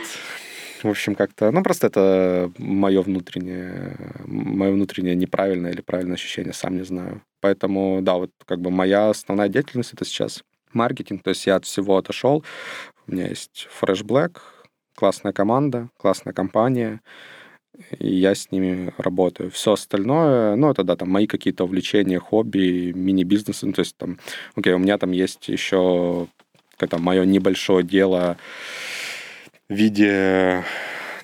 В общем, как-то, ну, просто это мое внутреннее, мое внутреннее неправильное или правильное ощущение, сам не знаю. Поэтому, да, вот как бы моя основная деятельность это сейчас маркетинг, то есть я от всего отошел. У меня есть Fresh Black, классная команда, классная компания, и я с ними работаю. Все остальное, ну, это, да, там, мои какие-то увлечения, хобби, мини-бизнесы, ну, то есть, там, окей, у меня там есть еще это мое небольшое дело, в виде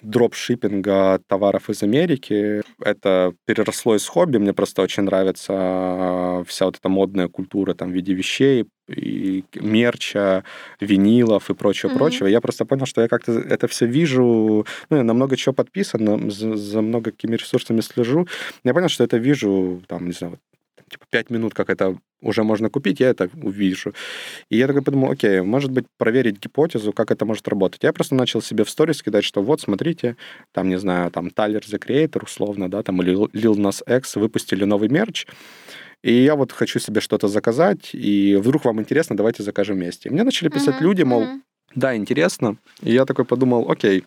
дропшиппинга товаров из Америки. Это переросло из хобби. Мне просто очень нравится вся вот эта модная культура там в виде вещей, и мерча, винилов и прочего-прочего. Mm-hmm. Я просто понял, что я как-то это все вижу, ну, я на много чего подписан, за, за много какими ресурсами слежу. Я понял, что это вижу, там, не знаю, типа, пять минут, как это уже можно купить, я это увижу. И я такой подумал, окей, может быть, проверить гипотезу, как это может работать. Я просто начал себе в сторис кидать, что вот, смотрите, там, не знаю, там, Tyler the Creator, условно, да, там, или Lil Nas X выпустили новый мерч, и я вот хочу себе что-то заказать, и вдруг вам интересно, давайте закажем вместе. И мне начали писать mm-hmm. люди, мол, mm-hmm. да, интересно. И я такой подумал, окей,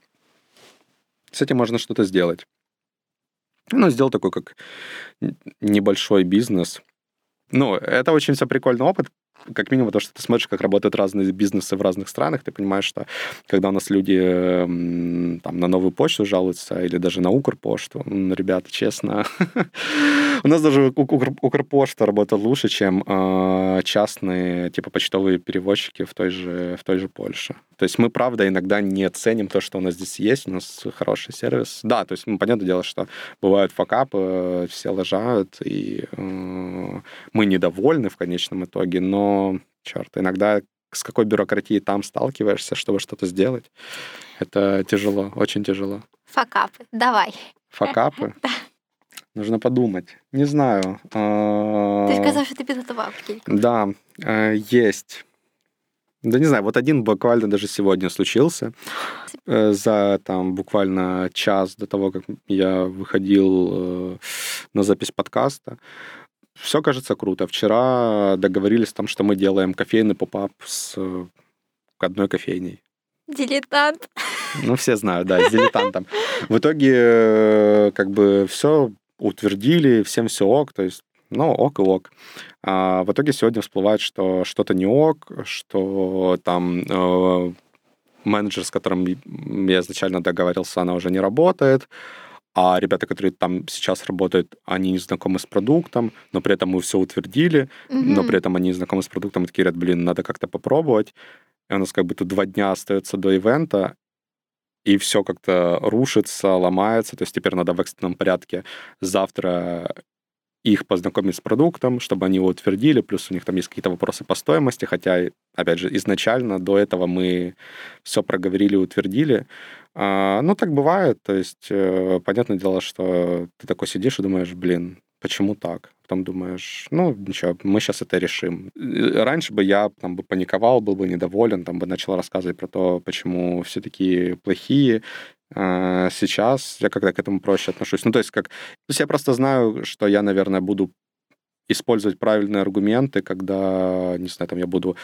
с этим можно что-то сделать. Ну, сделал такой как небольшой бизнес. Ну, это очень все прикольный опыт, как минимум, то, что ты смотришь, как работают разные бизнесы в разных странах, ты понимаешь, что когда у нас люди там на новую почту жалуются или даже на Укрпошту, ну, ребята, честно, у нас даже Укрпошта работает лучше, чем а, частные типа почтовые перевозчики в той же в той же Польше. То есть мы, правда, иногда не ценим то, что у нас здесь есть, у нас хороший сервис. Да, то есть, ну, понятное дело, что бывают факапы, все лажают, и э, мы недовольны в конечном итоге, но черт, иногда с какой бюрократией там сталкиваешься, чтобы что-то сделать, это тяжело, очень тяжело. Факапы, давай. Факапы? Да. Нужно подумать. Не знаю. А, ты сказал, что ты подготовил Да, э, есть. Да не знаю, вот один буквально даже сегодня случился. Э, за там буквально час до того, как я выходил э, на запись подкаста, все кажется круто. Вчера договорились там, что мы делаем кофейный поп-ап с э, одной кофейней. Дилетант. Ну, все знают, да, с дилетантом. В итоге, как бы, все утвердили, всем все ок, то есть, ну, ок и ок. А в итоге сегодня всплывает, что что-то не ок, что там э, менеджер, с которым я изначально договорился, она уже не работает, а ребята, которые там сейчас работают, они не знакомы с продуктом, но при этом мы все утвердили, mm-hmm. но при этом они не знакомы с продуктом, и такие говорят, блин, надо как-то попробовать. И у нас как бы тут два дня остается до ивента, и все как-то рушится, ломается, то есть теперь надо в экстренном порядке завтра их познакомить с продуктом, чтобы они его утвердили, плюс у них там есть какие-то вопросы по стоимости, хотя, опять же, изначально до этого мы все проговорили, утвердили. А, ну, так бывает, то есть, э, понятное дело, что ты такой сидишь и думаешь, блин, почему так? Потом думаешь, ну, ничего, мы сейчас это решим. Раньше бы я там бы паниковал, был бы недоволен, там бы начал рассказывать про то, почему все такие плохие, сейчас я когда к этому проще отношусь. Ну, то есть как... То есть я просто знаю, что я, наверное, буду использовать правильные аргументы, когда, не знаю, там я буду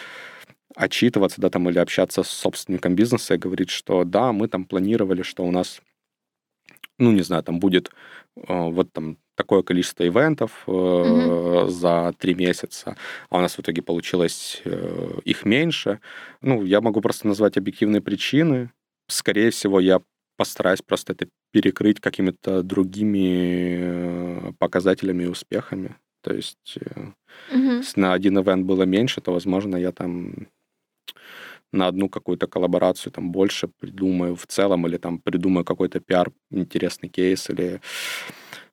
отчитываться, да, там, или общаться с собственником бизнеса и говорить, что да, мы там планировали, что у нас, ну, не знаю, там будет э, вот там такое количество ивентов э, mm-hmm. за три месяца, а у нас в итоге получилось э, их меньше. Ну, я могу просто назвать объективные причины. Скорее всего, я постараюсь просто это перекрыть какими-то другими э, показателями и успехами. То есть mm-hmm. если на один ивент было меньше, то, возможно, я там на одну какую-то коллаборацию там больше придумаю в целом, или там придумаю какой-то пиар, интересный кейс, или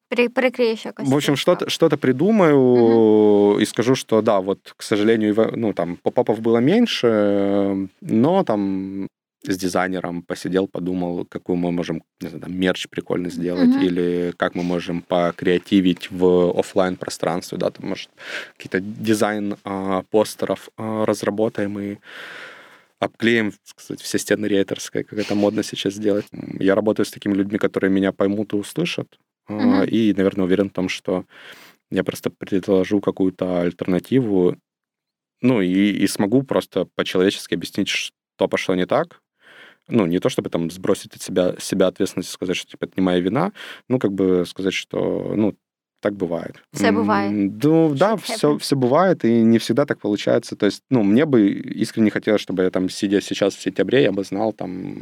Перекриешь якось. В общем, что-то, что-то придумаю угу. и скажу, что да, вот, к сожалению, ну, там, поп-апов было меньше, но там с дизайнером посидел, подумал, какую мы можем, не знаю, там, мерч прикольно сделать, mm-hmm. или как мы можем покреативить в офлайн пространстве, да, там, может, какие-то дизайн а, постеров а, разработаем и обклеим, кстати, все стены рейтерской, как это модно сейчас сделать. Я работаю с такими людьми, которые меня поймут и услышат, mm-hmm. и, наверное, уверен в том, что я просто предложу какую-то альтернативу, ну, и, и смогу просто по-человечески объяснить, что пошло не так, ну, не то чтобы там сбросить от себя, себя ответственность и сказать, что, типа, это не моя вина, ну, как бы сказать, что, ну, так бывает. Все бывает. Ну, да, все, все бывает, и не всегда так получается. То есть, ну, мне бы искренне хотелось, чтобы я там, сидя сейчас в сентябре, я бы знал там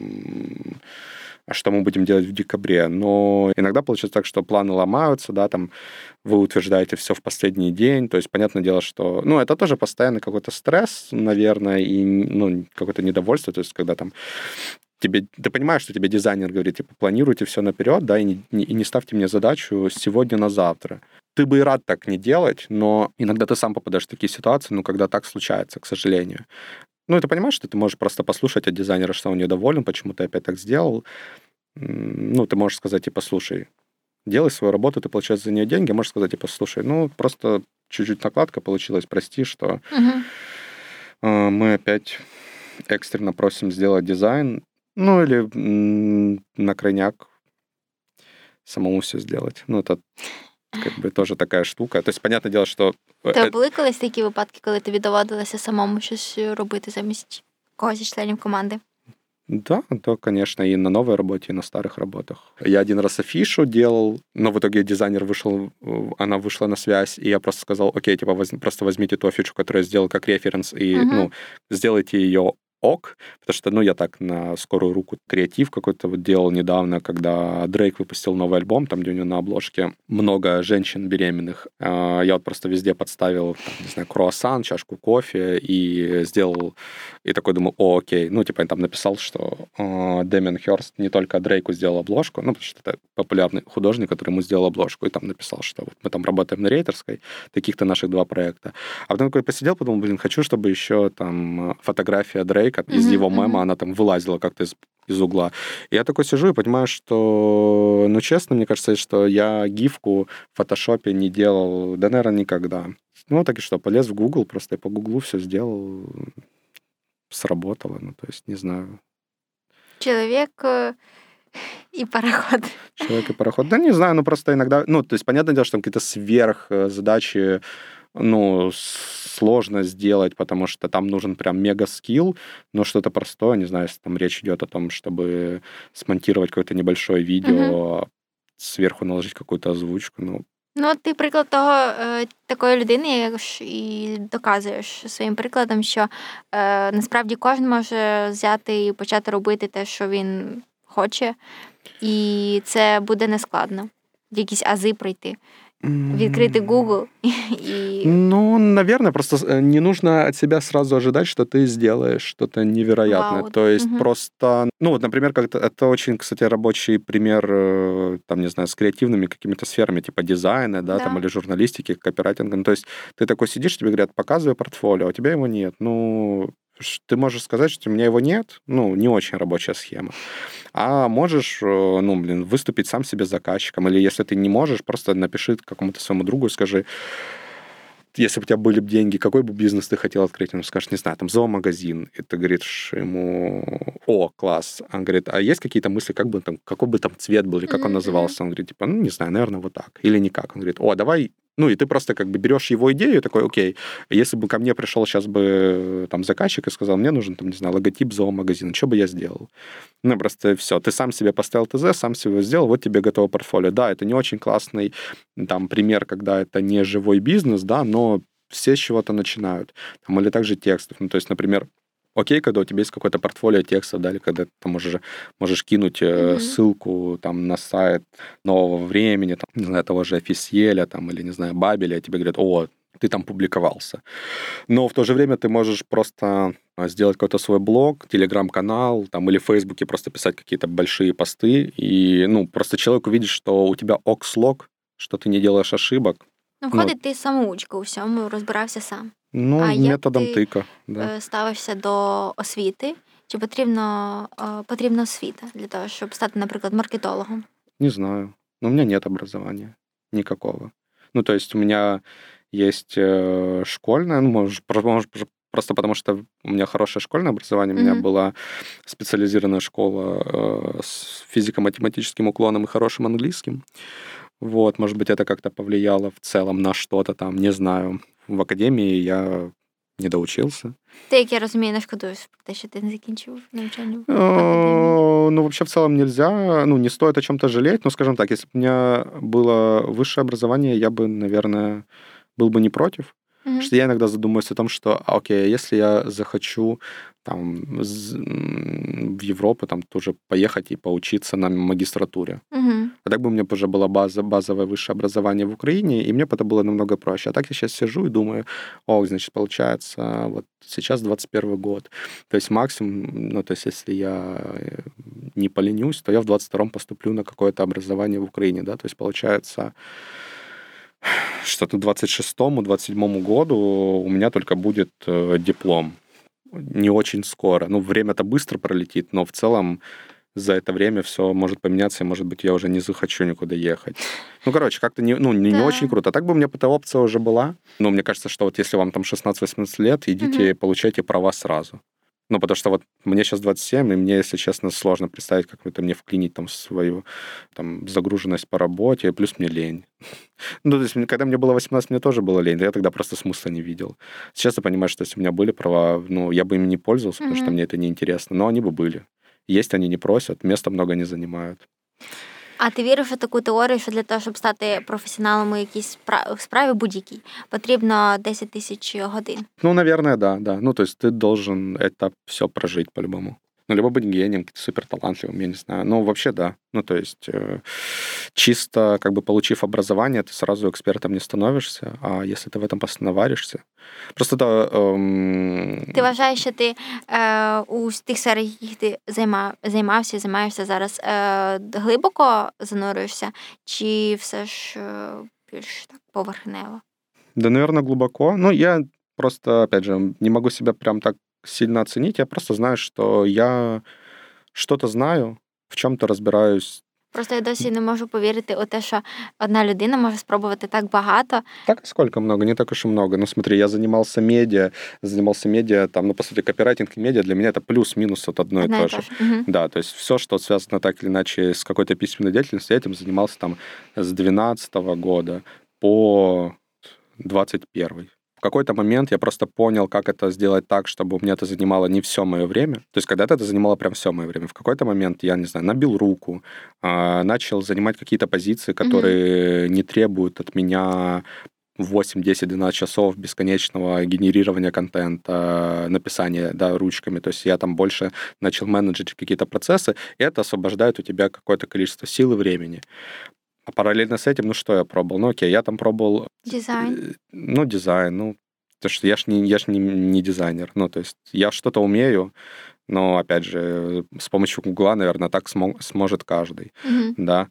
что мы будем делать в декабре. Но иногда получается так, что планы ломаются, да, там вы утверждаете все в последний день. То есть, понятное дело, что, ну, это тоже постоянно какой-то стресс, наверное, и, ну, какое-то недовольство. То есть, когда там тебе, ты понимаешь, что тебе дизайнер говорит, типа, планируйте все наперед, да, и не, и не ставьте мне задачу сегодня на завтра. Ты бы и рад так не делать, но иногда ты сам попадаешь в такие ситуации, ну, когда так случается, к сожалению. Ну, ты понимаешь, что ты можешь просто послушать от дизайнера, что он недоволен, почему ты опять так сделал. Ну, ты можешь сказать, типа, слушай, делай свою работу, ты получаешь за нее деньги, можешь сказать, типа, слушай, ну, просто чуть-чуть накладка получилась, прости, что угу. мы опять экстренно просим сделать дизайн, ну, или на крайняк самому все сделать. Ну, это как би теж така штука. Тобто, понятне діло, що. Та були колись такі випадки, коли тобі доводилося самому щось робити замість когось із членів команди? Да, то, конечно, и на новой работе, и на старых работах. Я один раз афишу делал, но в итоге дизайнер вышел, она вышла на связь, и я просто сказал, окей, типа, воз, просто возьмите ту афишу, которую я сделал как референс, и, uh-huh. ну, сделайте ее ок, потому что, ну, я так на скорую руку креатив какой-то вот делал недавно, когда Дрейк выпустил новый альбом, там, где у него на обложке много женщин беременных. А, я вот просто везде подставил, там, не знаю, круассан, чашку кофе и сделал, и такой думаю, о, окей. Ну, типа, я там написал, что э, Дэмиан Хёрст не только Дрейку сделал обложку, ну, потому что это популярный художник, который ему сделал обложку, и там написал, что вот мы там работаем на рейтерской, таких-то наших два проекта. А потом такой посидел, подумал, блин, хочу, чтобы еще там фотография Дрейка как из mm-hmm, его мема, она там вылазила как-то из, из угла. И я такой сижу и понимаю, что, ну, честно, мне кажется, что я гифку в фотошопе не делал, да, наверное, никогда. Ну, так и что, полез в Google, просто я по Гуглу все сделал, сработало, ну, то есть, не знаю. Человек э, и пароход. Человек и пароход. Да не знаю, ну просто иногда, ну, то есть, понятное дело, что там какие-то сверх э, задачи ну, сложно сделать, потому что там нужен прям мега скилл, но что-то простое, не знаю, если там речь идет о том, чтобы смонтировать какое-то небольшое видео, угу. сверху наложить какую-то озвучку, ну, Ну, ти приклад того е, такої людини, як і доказуєш своїм прикладом, що е, насправді кожен може взяти і почати робити те, що він хоче, і це буде нескладно. Якісь ази пройти. Відкрытый Google и... Ну, наверное, просто э, не нужно от себя сразу ожидать, что ты сделаешь что-то невероятное. Вау. То есть угу. просто... Ну, вот, например, как-то это очень, кстати, рабочий пример, э, там, не знаю, с креативными какими-то сферами, типа дизайна, да, да. там, или журналистики, копирайтинга. Ну, то есть ты такой сидишь, тебе говорят, показывай портфолио, а у тебя его нет. Ну, ты можешь сказать, что у меня его нет, ну, не очень рабочая схема. А можешь, э, ну, блин, выступить сам себе заказчиком. Или если ты не можешь, просто напиши какому-то своему другу и скажи, если бы у тебя были бы деньги, какой бы бизнес ты хотел открыть? Он скажет, не знаю, там, зоомагазин. И ты говоришь ему, о, класс. Он говорит, а есть какие-то мысли, как бы там, какой бы там цвет был, или как он назывался? Он говорит, типа, ну, не знаю, наверное, вот так. Или никак. Он говорит, о, давай Ну, и ты просто как бы берешь его идею, такой, окей, если бы ко мне пришел сейчас бы там заказчик и сказал, мне нужен, там, не знаю, логотип зоомагазина, что бы я сделал? Ну, просто все, ты сам себе поставил ТЗ, сам себе сделал, вот тебе готово портфолио. Да, это не очень классный там пример, когда это не живой бизнес, да, но все с чего-то начинают. Там, или также текстов. Ну, то есть, например, окей, когда у тебя есть какое-то портфолио текстов, да, или когда ты можешь, можешь кинуть mm-hmm. ссылку там на сайт нового времени, там, не знаю, того же официеля, там, или, не знаю, Бабеля, тебе говорят, о, ты там публиковался. Но в то же время ты можешь просто а, сделать какой-то свой блог, телеграм-канал, там, или в Фейсбуке просто писать какие-то большие посты, и, ну, просто человек увидит, что у тебя окслог, что ты не делаешь ошибок. Ну, входить, ну, ти самоучка у всьому, розбирався сам. Ну, а методом як ти тика. Да. ставишся до освіти? Чи потрібно, потрібна освіта для того, щоб стати, наприклад, маркетологом? Не знаю. Ну, у меня нет образования никакого. Ну, то есть у меня есть э, школьное, ну, может, может, просто потому что у меня хорошее школьное образование, у меня mm-hmm. была специализированная школа э, с физико-математическим уклоном и хорошим английским. Вот, может быть, это как-то повлияло в целом на что-то там, не знаю. В академии я не доучился. Ты, як я розумію, не шкодуєш про те, що ти не закінчив навчання в Ну, вообще, в целом нельзя, ну, не стоит о чем-то жалеть, но, скажем так, если бы у меня было высшее образование, я бы, наверное, был бы не против. Потому что я иногда задумываюсь о том, что, а, окей, если я захочу там в Европу там тоже поехать и поучиться на магистратуре. Угу. А так бы у меня уже была база, базовое высшее образование в Украине, и мне бы это было намного проще. А так я сейчас сижу и думаю, о, значит, получается, вот сейчас 21 год. То есть максимум, ну, то есть если я э, не поленюсь, то я в 22-м поступлю на какое-то образование в Украине, да, то есть получается что-то 26-му, 27-му году у меня только будет э, диплом. Не очень скоро. Ну, время-то быстро пролетит, но в целом за это время все может поменяться, и, может быть, я уже не захочу никуда ехать. Ну, короче, как-то не, ну, не, да. не очень круто. А так бы у меня эта опция уже была. Но мне кажется, что вот если вам там 16-18 лет, идите, угу. получайте права сразу. Ну, потому что вот мне сейчас 27, и мне, если честно, сложно представить, как это мне вклинить там свою там, загруженность по работе, плюс мне лень. ну, то есть, когда мне было 18, мне тоже было лень, я тогда просто смысла не видел. Сейчас я понимаю, что если у меня были права, ну, я бы ими не пользовался, mm-hmm. потому что мне это неинтересно, но они бы были. Есть они не просят, места много не занимают. А ти віриш у таку теорію, що для того, щоб стати професіоналом у якійсь справі будь-якій, потрібно 10 тисяч годин? Ну, наверное, да, да. Ну, то есть ты должен это все прожить по-любому. Ну, либо быть гением, супер талантливым, я не знаю. Ну, вообще, да. Ну, то есть э, чисто как бы получив образование, ты сразу экспертом не становишься, а если ты в этом постановаришься... Просто да... Эм... Ти вважаєш, що ти е, у тих сферах, яких ти займа, займався, займаєшся зараз, е, глибоко занурюєшся, чи все ж е, більш так поверхнево? Да, наверное, глубоко. Ну, я просто, опять же, не могу себя прям так сильно оценить. Я просто знаю, что я что-то знаю, в чем-то разбираюсь. Просто я досі не можу повірити у те, що одна людина може спробувати так багато. Так сколько много, не так уж и много. Ну смотри, я занимался медиа, занимался медиа, там, ну по сути, копирайтинг и медиа для меня это плюс-минус от одно, одно и то же. Угу. Да, то есть все, что связано так или иначе с какой-то письменной деятельностью, я этим занимался там с 12 года по 21 какой-то момент я просто понял, как это сделать так, чтобы у меня это занимало не все мое время. То есть когда-то это занимало прям все мое время. В какой-то момент я, не знаю, набил руку, а, начал занимать какие-то позиции, которые mm-hmm. не требуют от меня 8, 10, 12 часов бесконечного генерирования контента, написания да, ручками. То есть я там больше начал менеджить какие-то процессы, и это освобождает у тебя какое-то количество сил и времени. А параллельно с этим, ну что я пробовал? Ну окей, я там пробовал... Дизайн. Э, ну, дизайн, ну, то что я ж не, я ж не, не дизайнер. Ну, то есть я что-то умею, но, опять же, с помощью Гугла, наверное, так смо- сможет каждый. Угу. Да.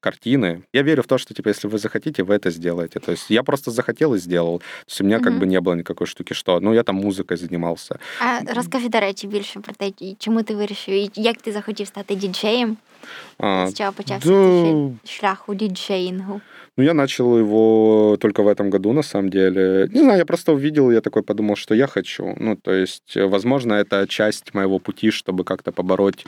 Картины. Я верю в то, что, типа, если вы захотите, вы это сделаете. То есть я просто захотел и сделал. То есть у меня угу. как бы не было никакой штуки, что, ну, я там музыкой занимался. А розкажи, до речі, більше про те, чому ти вирішив, як ти захотів стати діджеєм? А, С чего почався да... шлях у диджеингу? Ну, я начал его только в этом году, на самом деле. Не знаю, я просто увидел, я такой подумал, что я хочу. Ну, то есть, возможно, это часть моего пути, чтобы как-то побороть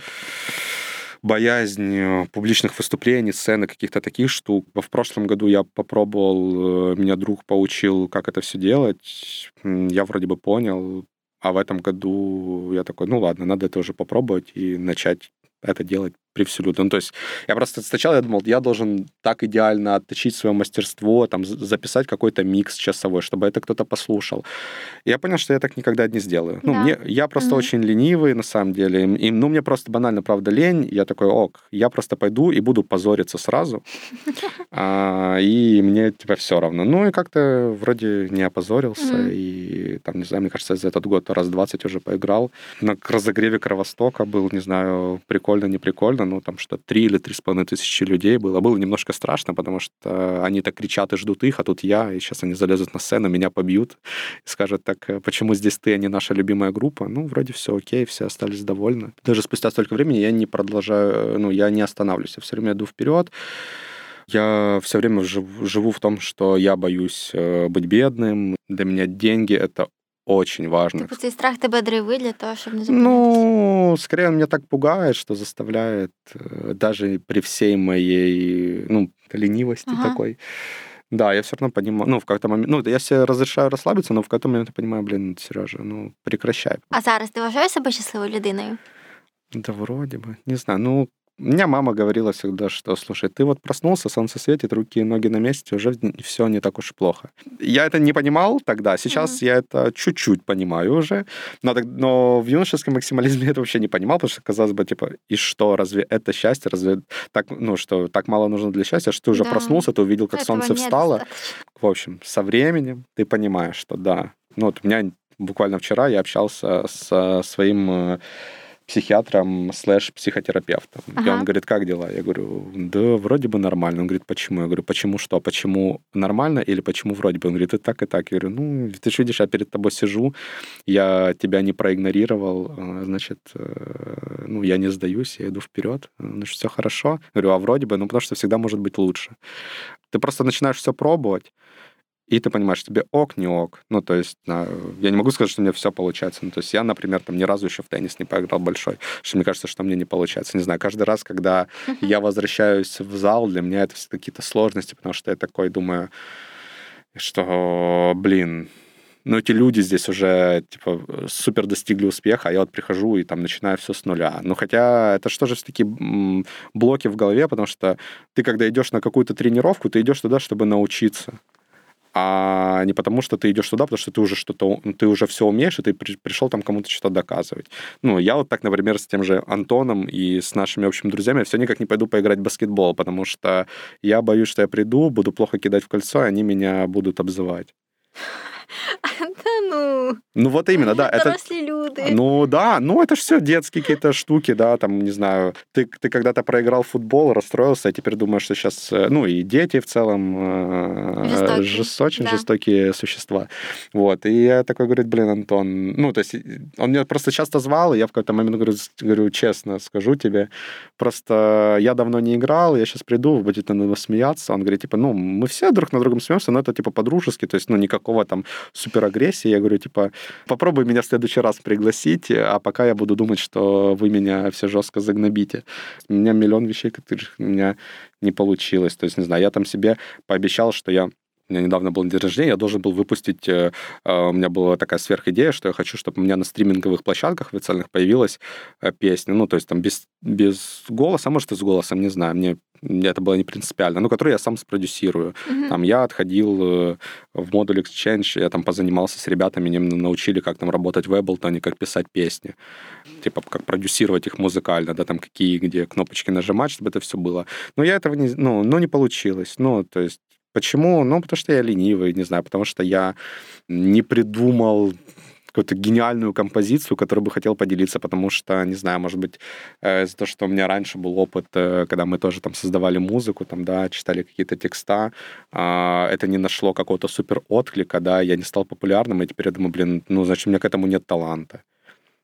боязнь э, публичных выступлений, сцены, каких-то таких штук. В прошлом году я попробовал, меня друг поучил, как это все делать. Я вроде бы понял, а в этом году я такой, ну ладно, надо это уже попробовать и начать это делать превсолютно. Ну, то есть я просто сначала я думал, я должен так идеально отточить свое мастерство, там, записать какой-то микс часовой, чтобы это кто-то послушал. И я понял, что я так никогда не сделаю. Ну, да. Мне, я просто mm-hmm. очень ленивый, на самом деле. И, ну, мне просто банально, правда, лень. Я такой, ок, я просто пойду и буду позориться сразу. а, и мне, типа, все равно. Ну, и как-то вроде не опозорился. Mm-hmm. И, там, не знаю, мне кажется, за этот год раз 20 уже поиграл. На разогреве Кровостока был, не знаю, прикольно, не прикольно ну, там что три или три с половиной тысячи людей было. Было немножко страшно, потому что они так кричат и ждут их, а тут я, и сейчас они залезут на сцену, меня побьют и скажут, так, э, почему здесь ты, а не наша любимая группа? Ну, вроде все окей, все остались довольны. Даже спустя столько времени я не продолжаю, ну, я не останавливаюсь, я все время иду вперед. Я все время живу в том, что я боюсь э, быть бедным. Для меня деньги — это очень важно. Типа цей страх тебе драйвить для того, чтобы не зупинятися? Ну, скорее он меня так пугает, что заставляет э, даже при всей моей, ну, ленивости ага. такой. Да, я все равно понимаю, ну, в какой-то момент, ну, я себе разрешаю расслабиться, но в какой-то момент я понимаю, блин, Сережа, ну, прекращай. А зараз ти вважаєш себе щасливою людиною? Да вроде бы, не знаю, ну, у меня мама говорила всегда, что, слушай, ты вот проснулся, солнце светит, руки и ноги на месте, уже все не так уж и плохо. Я это не понимал тогда, сейчас mm-hmm. я это чуть-чуть понимаю уже, но, но в юношеском максимализме я это вообще не понимал, потому что, казалось бы, типа, и что, разве это счастье, разве так, ну, что так мало нужно для счастья, что ты уже да. проснулся, ты увидел, как Этого солнце встало. В общем, со временем ты понимаешь, что да. Ну, вот у меня буквально вчера я общался со своим э, психиатром слэш психотерапевтом. Ага. И он говорит, как дела? Я говорю, да, вроде бы нормально. Он говорит, почему? Я говорю, почему что? Почему нормально или почему вроде бы? Он говорит, и так, и так. Я говорю, ну, ты же видишь, я перед тобой сижу, я тебя не проигнорировал, а, значит, э, ну, я не сдаюсь, я иду вперед, значит, все хорошо. Я говорю, а вроде бы, ну, потому что всегда может быть лучше. Ты просто начинаешь все пробовать, и ты понимаешь, тебе ок, не ок. Ну, то есть, я не могу сказать, что у меня все получается. Ну, то есть я, например, там ни разу еще в теннис не поиграл большой, что мне кажется, что мне не получается. Не знаю, каждый раз, когда я возвращаюсь в зал, для меня это все какие-то сложности, потому что я такой думаю, что, блин, ну, эти люди здесь уже, типа, супер достигли успеха, а я вот прихожу и там начинаю все с нуля. Ну, хотя это что же все-таки блоки в голове, потому что ты, когда идешь на какую-то тренировку, ты идешь туда, чтобы научиться а не потому, что ты идешь туда, потому что ты уже что-то, ты уже все умеешь, и ты при, пришел там кому-то что-то доказывать. Ну, я вот так, например, с тем же Антоном и с нашими общими друзьями все никак не пойду поиграть в баскетбол, потому что я боюсь, что я приду, буду плохо кидать в кольцо, и они меня будут обзывать. Да ну. Ну вот именно, да. Это люди. Ну да, ну это же все детские какие-то штуки, да, там, не знаю, ты, ты когда-то проиграл футбол, расстроился, а теперь думаешь, что сейчас, э, ну и дети в целом э, жестокие, жест, очень да. жестокие существа. Вот, и я такой говорю, блин, Антон, ну то есть он меня просто часто звал, и я в какой-то момент говорю, говорю честно, скажу тебе, просто я давно не играл, я сейчас приду, вы будете над смеяться. Он говорит, типа, ну, мы все друг на другом смеемся, но это типа по-дружески, то есть, ну, никакого там суперагрессии. Я говорю, типа, попробуй меня в следующий раз пригласить, а пока я буду думать, что вы меня все жестко загнобите. У меня миллион вещей, которых у меня не получилось. То есть, не знаю, я там себе пообещал, что я у меня недавно был день рождения, я должен был выпустить, э, э, у меня была такая сверхидея, что я хочу, чтобы у меня на стриминговых площадках официальных появилась э, песня, ну, то есть там без, без голоса, может, и с голосом, не знаю, мне это было не принципиально, но которую я сам спродюсирую. Mm-hmm. Там я отходил в модуль Exchange, я там позанимался с ребятами, они научили, как там работать в Ableton, как писать песни, типа как продюсировать их музыкально, да, там какие, где кнопочки нажимать, чтобы это все было. Но я этого не, ну, ну не получилось. Ну, то есть Почему? Ну, потому что я ленивый, не знаю, потому что я не придумал какую-то гениальную композицию, которую бы хотел поделиться, потому что, не знаю, может быть, э, из-за того, что у меня раньше был опыт, э, когда мы тоже там создавали музыку, там, да, читали какие-то текста, э, это не нашло какого-то супер отклика, да, я не стал популярным, и теперь я думаю, блин, ну, значит, у меня к этому нет таланта.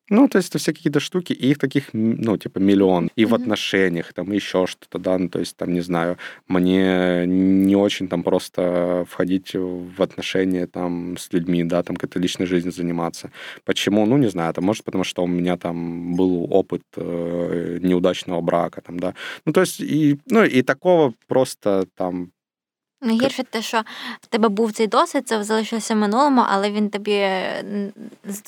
Ну, то есть это все какие-то штуки, и их таких, ну, типа, миллион. И mm-hmm. в отношениях, там, еще что-то, да, ну, то есть, там, не знаю, мне не очень там просто входить в отношения там с людьми, да, там, какой-то личной жизнью заниматься. Почему? Ну, не знаю, это может потому, что у меня там был опыт э, неудачного брака, там, да. Ну, то есть, и, ну, и такого просто там Найгірше те, що в тебе був цей досвід, це залишилося в минулому, але він тобі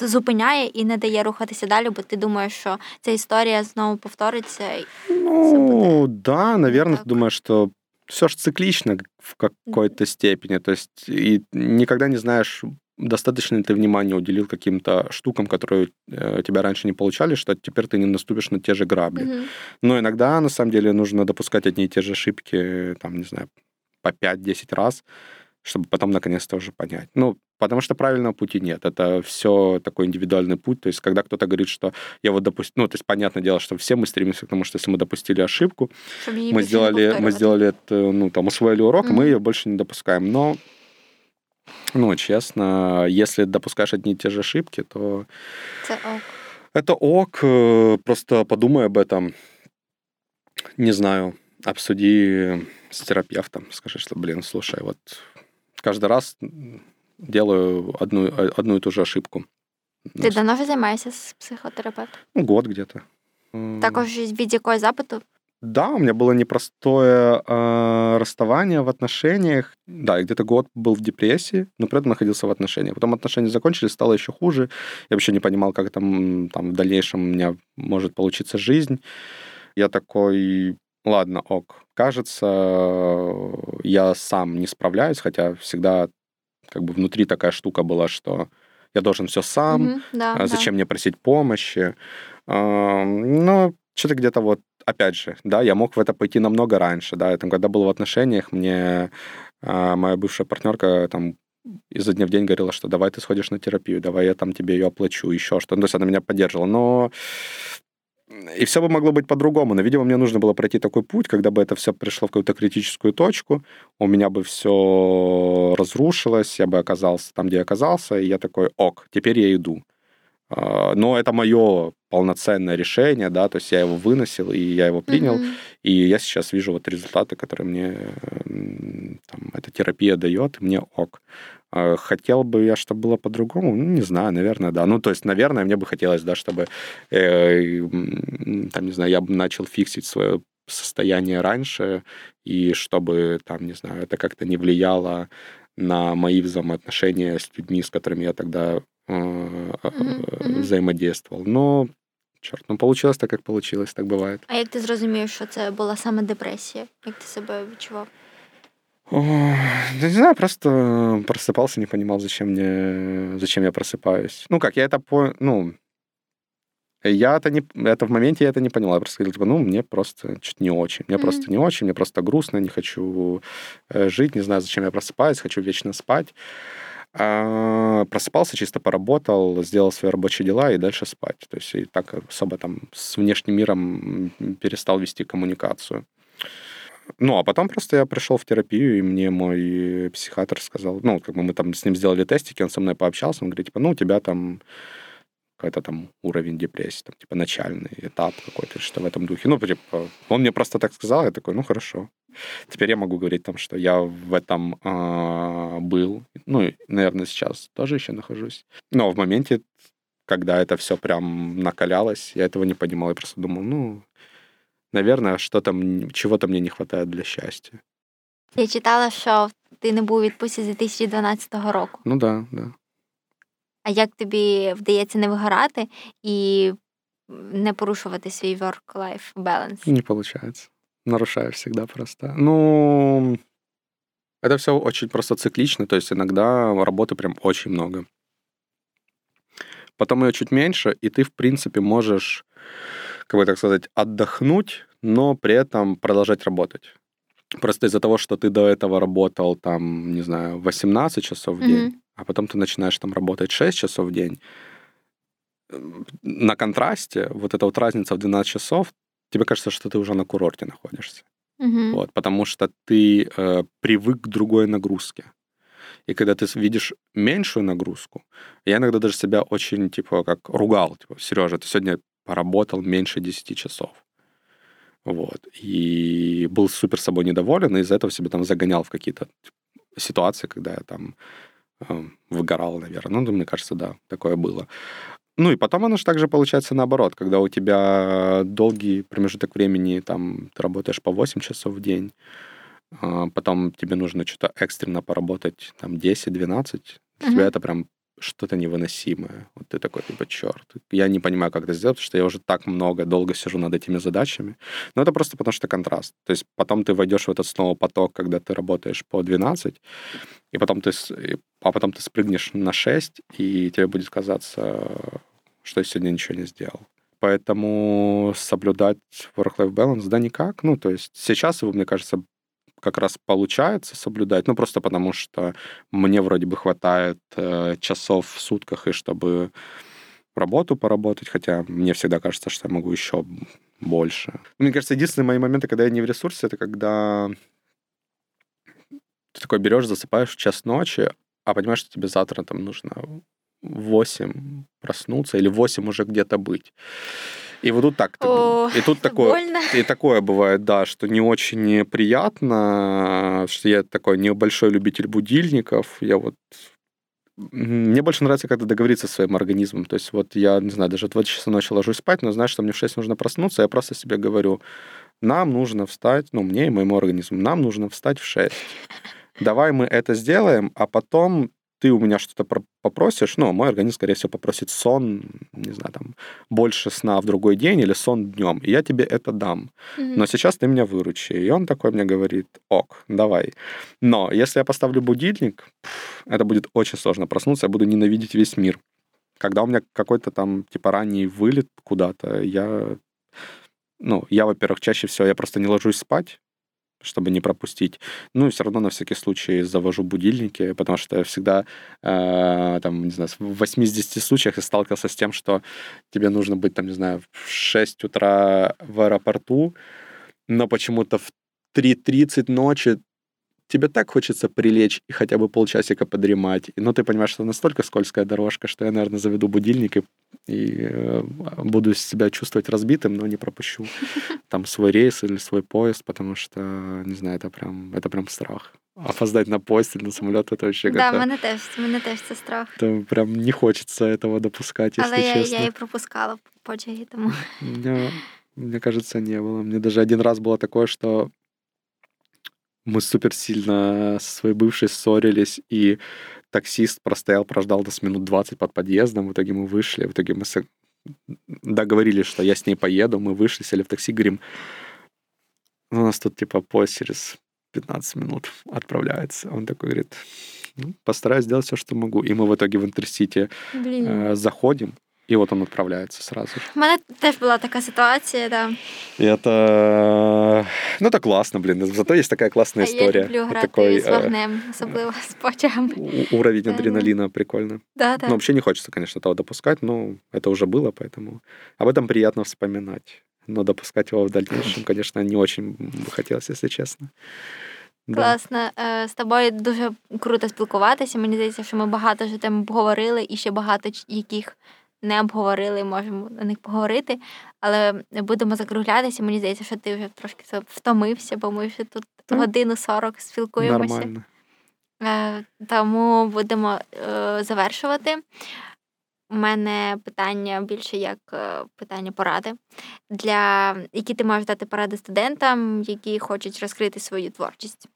зупиняє і не дає рухатися далі, бо ти думаєш, що ця історія знову повториться. Ну, да, наверное, ты думаешь, что все же циклично в какой-то степени. То есть и никогда не знаешь, достаточно ли ты внимания уделил каким-то штукам, которые э, у тебя раньше не получали, что теперь ты не наступишь на те же грабли. Mm-hmm. Но иногда, на самом деле, нужно допускать одни и те же ошибки, там, не знаю, по 5-10 раз, чтобы потом наконец-то уже понять. Ну, потому что правильного пути нет. Это все такой индивидуальный путь. То есть, когда кто-то говорит, что я вот допустил... Ну, то есть, понятное дело, что все мы стремимся к тому, что если мы допустили ошибку, мы сделали, мы сделали это, ну, там, усвоили урок, mm-hmm. мы ее больше не допускаем. Но, ну, честно, если допускаешь одни и те же ошибки, то... Это ок. Это ок. Э, просто подумай об этом. Не знаю, обсуди с терапевтом, скажи, что, блин, слушай, вот каждый раз делаю одну, одну и ту же ошибку. Ти ну, давно вже займаєшся з психотерапевтом? Ну, год где-то. Також від якого запиту? Да, у меня было непростое э, расставание в отношениях. Да, и где-то год был в депрессии, но при этом находился в отношениях. Потом отношения закончились, стало еще хуже. Я вообще не понимал, как там, там в дальнейшем у меня может получиться жизнь. Я такой, ладно, ок. Кажется, я сам не справляюсь, хотя всегда как бы внутри такая штука была, что я должен все сам, mm-hmm, да, зачем да. мне просить помощи. Но что-то где-то вот, опять же, да, я мог в это пойти намного раньше, да, там, когда был в отношениях, мне а, моя бывшая партнерка там изо дня в день говорила, что давай ты сходишь на терапию, давай я там тебе ее оплачу, еще что-то. Ну, то есть она меня поддерживала. Но и все бы могло быть по-другому, но, видимо, мне нужно было пройти такой путь, когда бы это все пришло в какую-то критическую точку, у меня бы все разрушилось, я бы оказался там, где я оказался, и я такой, ок, теперь я иду. А, но это мое полноценное решение, да, то есть я его выносил, и я его принял, mm-hmm. и я сейчас вижу вот результаты, которые мне там, эта терапия дает, и мне ок. А, хотел бы я, чтобы было по-другому? Ну, не знаю, наверное, да. Ну, то есть, наверное, мне бы хотелось, да, чтобы, э, там, не знаю, я бы начал фиксить свое состояние раньше, и чтобы, там, не знаю, это как-то не влияло на мои взаимоотношения с людьми, с которыми я тогда э, mm-hmm. взаимодействовал. Но Чорт, ну получилось так, як получилось, так буває. А як ти зрозумів, що це була саме депресія? Як ти себе відчував? О, не знаю, просто просыпался, не понимал, зачем мне, зачем я просыпаюсь. Ну как, я это по, ну, я это не, это в моменте я это не поняла. Я просто говорил, типа, ну, мне просто чуть не очень. Мне mm-hmm. просто не очень, мне просто грустно, не хочу э, жить, не знаю, зачем я просыпаюсь, хочу вечно спать. А, просыпался, чисто поработал, сделал свои рабочие дела и дальше спать. То есть и так особо там с внешним миром перестал вести коммуникацию. Ну, а потом просто я пришел в терапию, и мне мой психиатр сказал, ну, как бы мы там с ним сделали тестики, он со мной пообщался, он говорит, типа, ну, у тебя там какой-то там уровень депрессии, там, типа, начальный этап какой-то, что в этом духе. Ну, типа, он мне просто так сказал, я такой, ну, хорошо. Теперь я могу говорить там, что я в этом э, был, ну, наверное, сейчас тоже еще нахожусь. Но в моменте, когда это все прям накалялось, я этого не понимал, я просто думал, ну, наверное, что там, чего-то мне не хватает для счастья. Я читала, що ти не був у відпустці з 2012 року. Ну да, да. А як тобі вдається не вигорати і не порушувати свій work-life balance? Не получается. Нарушаю всегда просто. Ну, это все очень просто циклично, то есть иногда работы прям очень много. Потом ее чуть меньше, и ты, в принципе, можешь как бы так сказать, отдохнуть, но при этом продолжать работать. Просто из-за того, что ты до этого работал, там, не знаю, 18 часов в день, mm-hmm. а потом ты начинаешь там работать 6 часов в день, на контрасте вот эта вот разница в 12 часов, тебе кажется, что ты уже на курорте находишься. Mm-hmm. Вот, потому что ты э, привык к другой нагрузке. И когда ты видишь меньшую нагрузку, я иногда даже себя очень, типа, как ругал. Типа, Сережа, ты сегодня поработал меньше 10 часов. Вот. И был супер собой недоволен, и из-за этого себя там загонял в какие-то ситуации, когда я там э, выгорал, наверное. Ну, мне кажется, да, такое было. Ну и потом оно же также получается наоборот, когда у тебя долгий промежуток времени, там, ты работаешь по 8 часов в день, а потом тебе нужно что-то экстренно поработать, там, 10-12, uh-huh. тебя это прям что-то невыносимое. Вот ты такой, типа, черт, я не понимаю, как это сделать, потому что я уже так много, долго сижу над этими задачами. Но это просто потому, что контраст. То есть потом ты войдешь в этот снова поток, когда ты работаешь по 12, и потом ты, а потом ты спрыгнешь на 6, и тебе будет казаться, что я сегодня ничего не сделал. Поэтому соблюдать work-life balance, да, никак. Ну, то есть сейчас его, мне кажется, как раз получается соблюдать, ну, просто потому что мне вроде бы хватает э, часов в сутках, и чтобы работу поработать, хотя мне всегда кажется, что я могу еще больше. Мне кажется, единственные мои моменты, когда я не в ресурсе, это когда ты такой берешь, засыпаешь в час ночи, а понимаешь, что тебе завтра там нужно в 8 проснуться или в 8 уже где-то быть. И вот тут так. О, и тут такое, больно. и такое бывает, да, что не очень приятно, что я такой небольшой любитель будильников. Я вот мне больше нравится как-то договориться со своим организмом. То есть вот я, не знаю, даже в 2 часа ночи ложусь спать, но знаю, что мне в 6 нужно проснуться, я просто себе говорю, нам нужно встать, ну, мне и моему организму, нам нужно встать в 6. Давай мы это сделаем, а потом ты у меня что-то попросишь, ну, мой организм, скорее всего, попросит сон, не знаю, там, больше сна в другой день или сон днем, и я тебе это дам. Mm-hmm. Но сейчас ты меня выручи. И он такой мне говорит, ок, давай. Но если я поставлю будильник, это будет очень сложно проснуться, я буду ненавидеть весь мир. Когда у меня какой-то там, типа, ранний вылет куда-то, я ну, я, во-первых, чаще всего я просто не ложусь спать, чтобы не пропустить. Ну, и все равно на всякий случай завожу будильники, потому что я всегда, э, там, не знаю, в 80 случаях я сталкивался с тем, что тебе нужно быть, там, не знаю, в 6 утра в аэропорту, но почему-то в 3.30 ночи тебе так хочется прилечь и хотя бы полчасика подремать. Но ты понимаешь, что настолько скользкая дорожка, что я, наверное, заведу будильник и, и э, буду себя чувствовать разбитым, но не пропущу там свой рейс или свой поезд, потому что, не знаю, это прям, это прям страх. Опоздать на поезд или на самолет это вообще Да, мене теж, мене теж це страх. То прям не хочется этого допускать, если Але честно. я, я і пропускала потяги, тому. Мне, мне кажется, не было. Мне даже один раз было такое, что мы супер сильно со своей бывшей ссорились, и таксист простоял, прождал нас минут 20 под подъездом, в итоге мы вышли, в итоге мы договорились, что я с ней поеду, мы вышли, сели в такси, говорим, «Ну, у нас тут типа поезд через 15 минут отправляется. Он такой говорит, ну, постараюсь сделать все, что могу. И мы в итоге в Интерсити э, заходим, і от він відправляється сразу ж. У мене теж була така ситуація, да. І это... Ну, это классно, блин. Зато есть такая классная история. Я люблю грати такой, з вогнем, особливо з потягом. Уровень адреналина прикольно. Да, да. Ну, вообще не хочется, конечно, того допускать, но это уже было, поэтому об этом приятно вспоминать. Но допускать его в дальнейшем, конечно, не очень бы хотелось, если честно. Класно. Е, з тобою дуже круто спілкуватися. Мені здається, що ми багато вже тем обговорили і ще багато яких не обговорили, можемо на них поговорити, але будемо закруглятися. Мені здається, що ти вже трошки втомився, бо ми вже тут годину 40 спілкуємося. Нормально. Е, тому будемо е, завершувати. У мене питання більше як е, питання поради, для які ти можеш дати поради студентам, які хочуть розкрити свою творчість.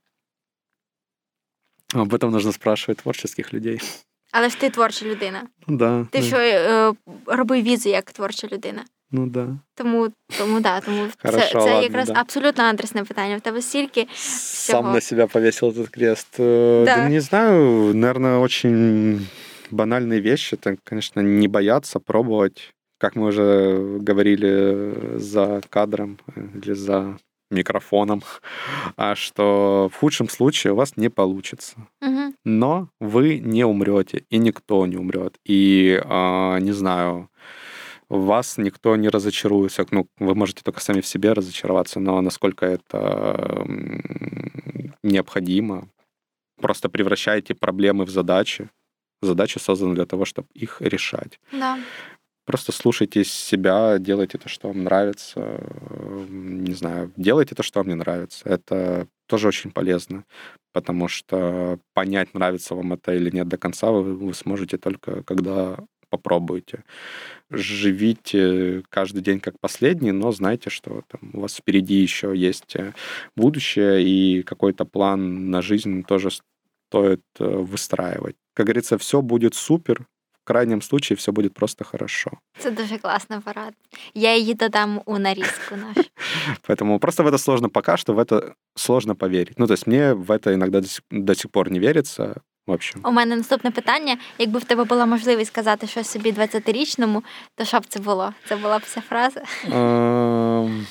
Об этом нужно спрашивать творческих людей. Але ж ти творча людина. Ну, да, Ти да. що е, робив візу як творча людина. Ну да. Тому тому да, тому Хорошо, це це ладно, якраз да. абсолютно адресне питання. В тебе стільки Сам всього. на себя повесил этот крест. Да. да не знаю, наверное, очень банальные вещи. Это, конечно, не бояться, пробовать. Как мы уже говорили за кадром или за микрофоном, а что в худшем случае у вас не получится. Угу. Но вы не умрете, и никто не умрет. И, а, не знаю, вас никто не разочаруется. Ну, вы можете только сами в себе разочароваться, но насколько это необходимо, просто превращаете проблемы в задачи. Задачи созданы для того, чтобы их решать. Да. Просто слушайте себя, делайте то, что вам нравится. Не знаю, делайте то, что вам не нравится. Это тоже очень полезно, потому что понять, нравится вам это или нет до конца, вы, вы сможете только, когда попробуйте. Живите каждый день как последний, но знайте, что там, у вас впереди еще есть э, будущее, и какой-то план на жизнь тоже стоит э, выстраивать. Как говорится, все будет супер, крайнем случае все будет просто хорошо. Это дуже класна порада. Я її додам у нарізку нашу. Поэтому просто в это сложно пока что, в это сложно поверить. Ну, то есть мне в это иногда до сих, до сих пор не верится. В общем. У мене наступне питання: якби в тебе була можливість сказати щось собі 20-річному, то що б це було? Це була б ця фраза? Эм,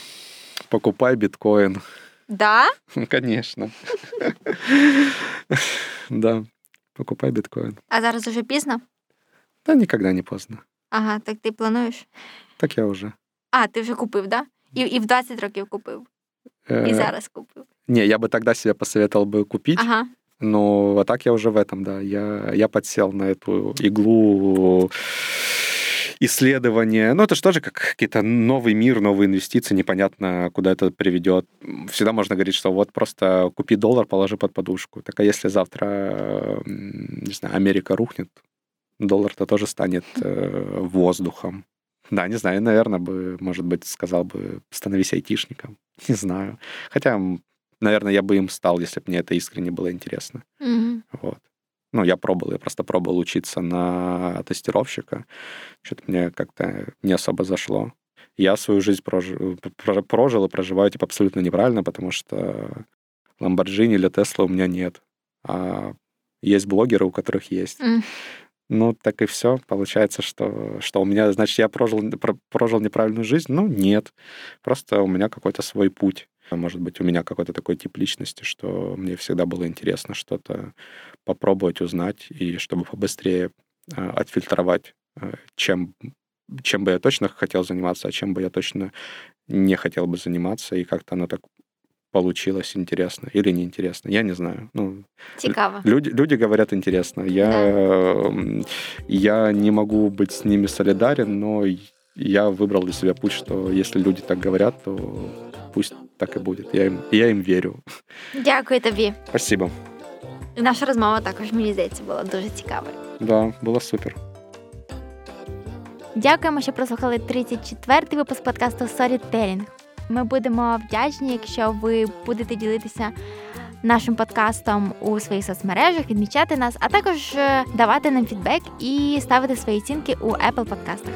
Покупай биткоин. Да? Конечно. Да, покупай биткоин. А зараз уже пізно? Да, никогда не поздно. Ага, так ти плануєш? Так я уже. А, ти вже купив, да? І, і в 20 років купив, і Э, зараз купив. Не, я бы тогда себе посоветовал бы купить, Ага. но а так я уже в этом, да. Я, я подсел на эту иглу исследования. Ну, это же тоже как какие-то новый мир, новые инвестиции, непонятно, куда это приведет. Всегда можно говорить, что вот просто купи доллар, положи под подушку. Так а если завтра, м, не знаю, Америка рухнет, доллар-то тоже станет э, воздухом. Да, не знаю, наверное, бы, может быть, сказал бы, становись айтишником. Не знаю. Хотя, наверное, я бы им стал, если бы мне это искренне было интересно. Угу. Вот. Ну, я пробовал, я просто пробовал учиться на тестировщика. Что-то мне как-то не особо зашло. Я свою жизнь прожил, про- прожил и проживаю типа абсолютно неправильно, потому что Ламборджини или Тесла у меня нет. А есть блогеры, у которых есть. М. Ну, так и все. Получается, что, что у меня, значит, я прожил, про- прожил неправильную жизнь? Ну, нет. Просто у меня какой-то свой путь. Может быть, у меня какой-то такой тип личности, что мне всегда было интересно что-то попробовать, узнать, и чтобы побыстрее э, отфильтровать, э, чем, чем бы я точно хотел заниматься, а чем бы я точно не хотел бы заниматься, и как-то оно так получилось интересно или неинтересно. Я не знаю. Ну, Цікаво. Люди, люди говорят интересно. Я, м, я не могу быть с ними солидарен, но я выбрал для себя путь, что если люди так говорят, то пусть так и будет. Я им, я им верю. Дякую тобі. Спасибо. І наша розмова також, мені здається, була дуже цікавою. Да, было супер. Дякуємо, що прослухали 34-й випуск подкасту Storytelling. Ми будемо вдячні, якщо ви будете ділитися нашим подкастом у своїх соцмережах, відмічати нас, а також е, давати нам фідбек і ставити свої оцінки у Apple подкастах.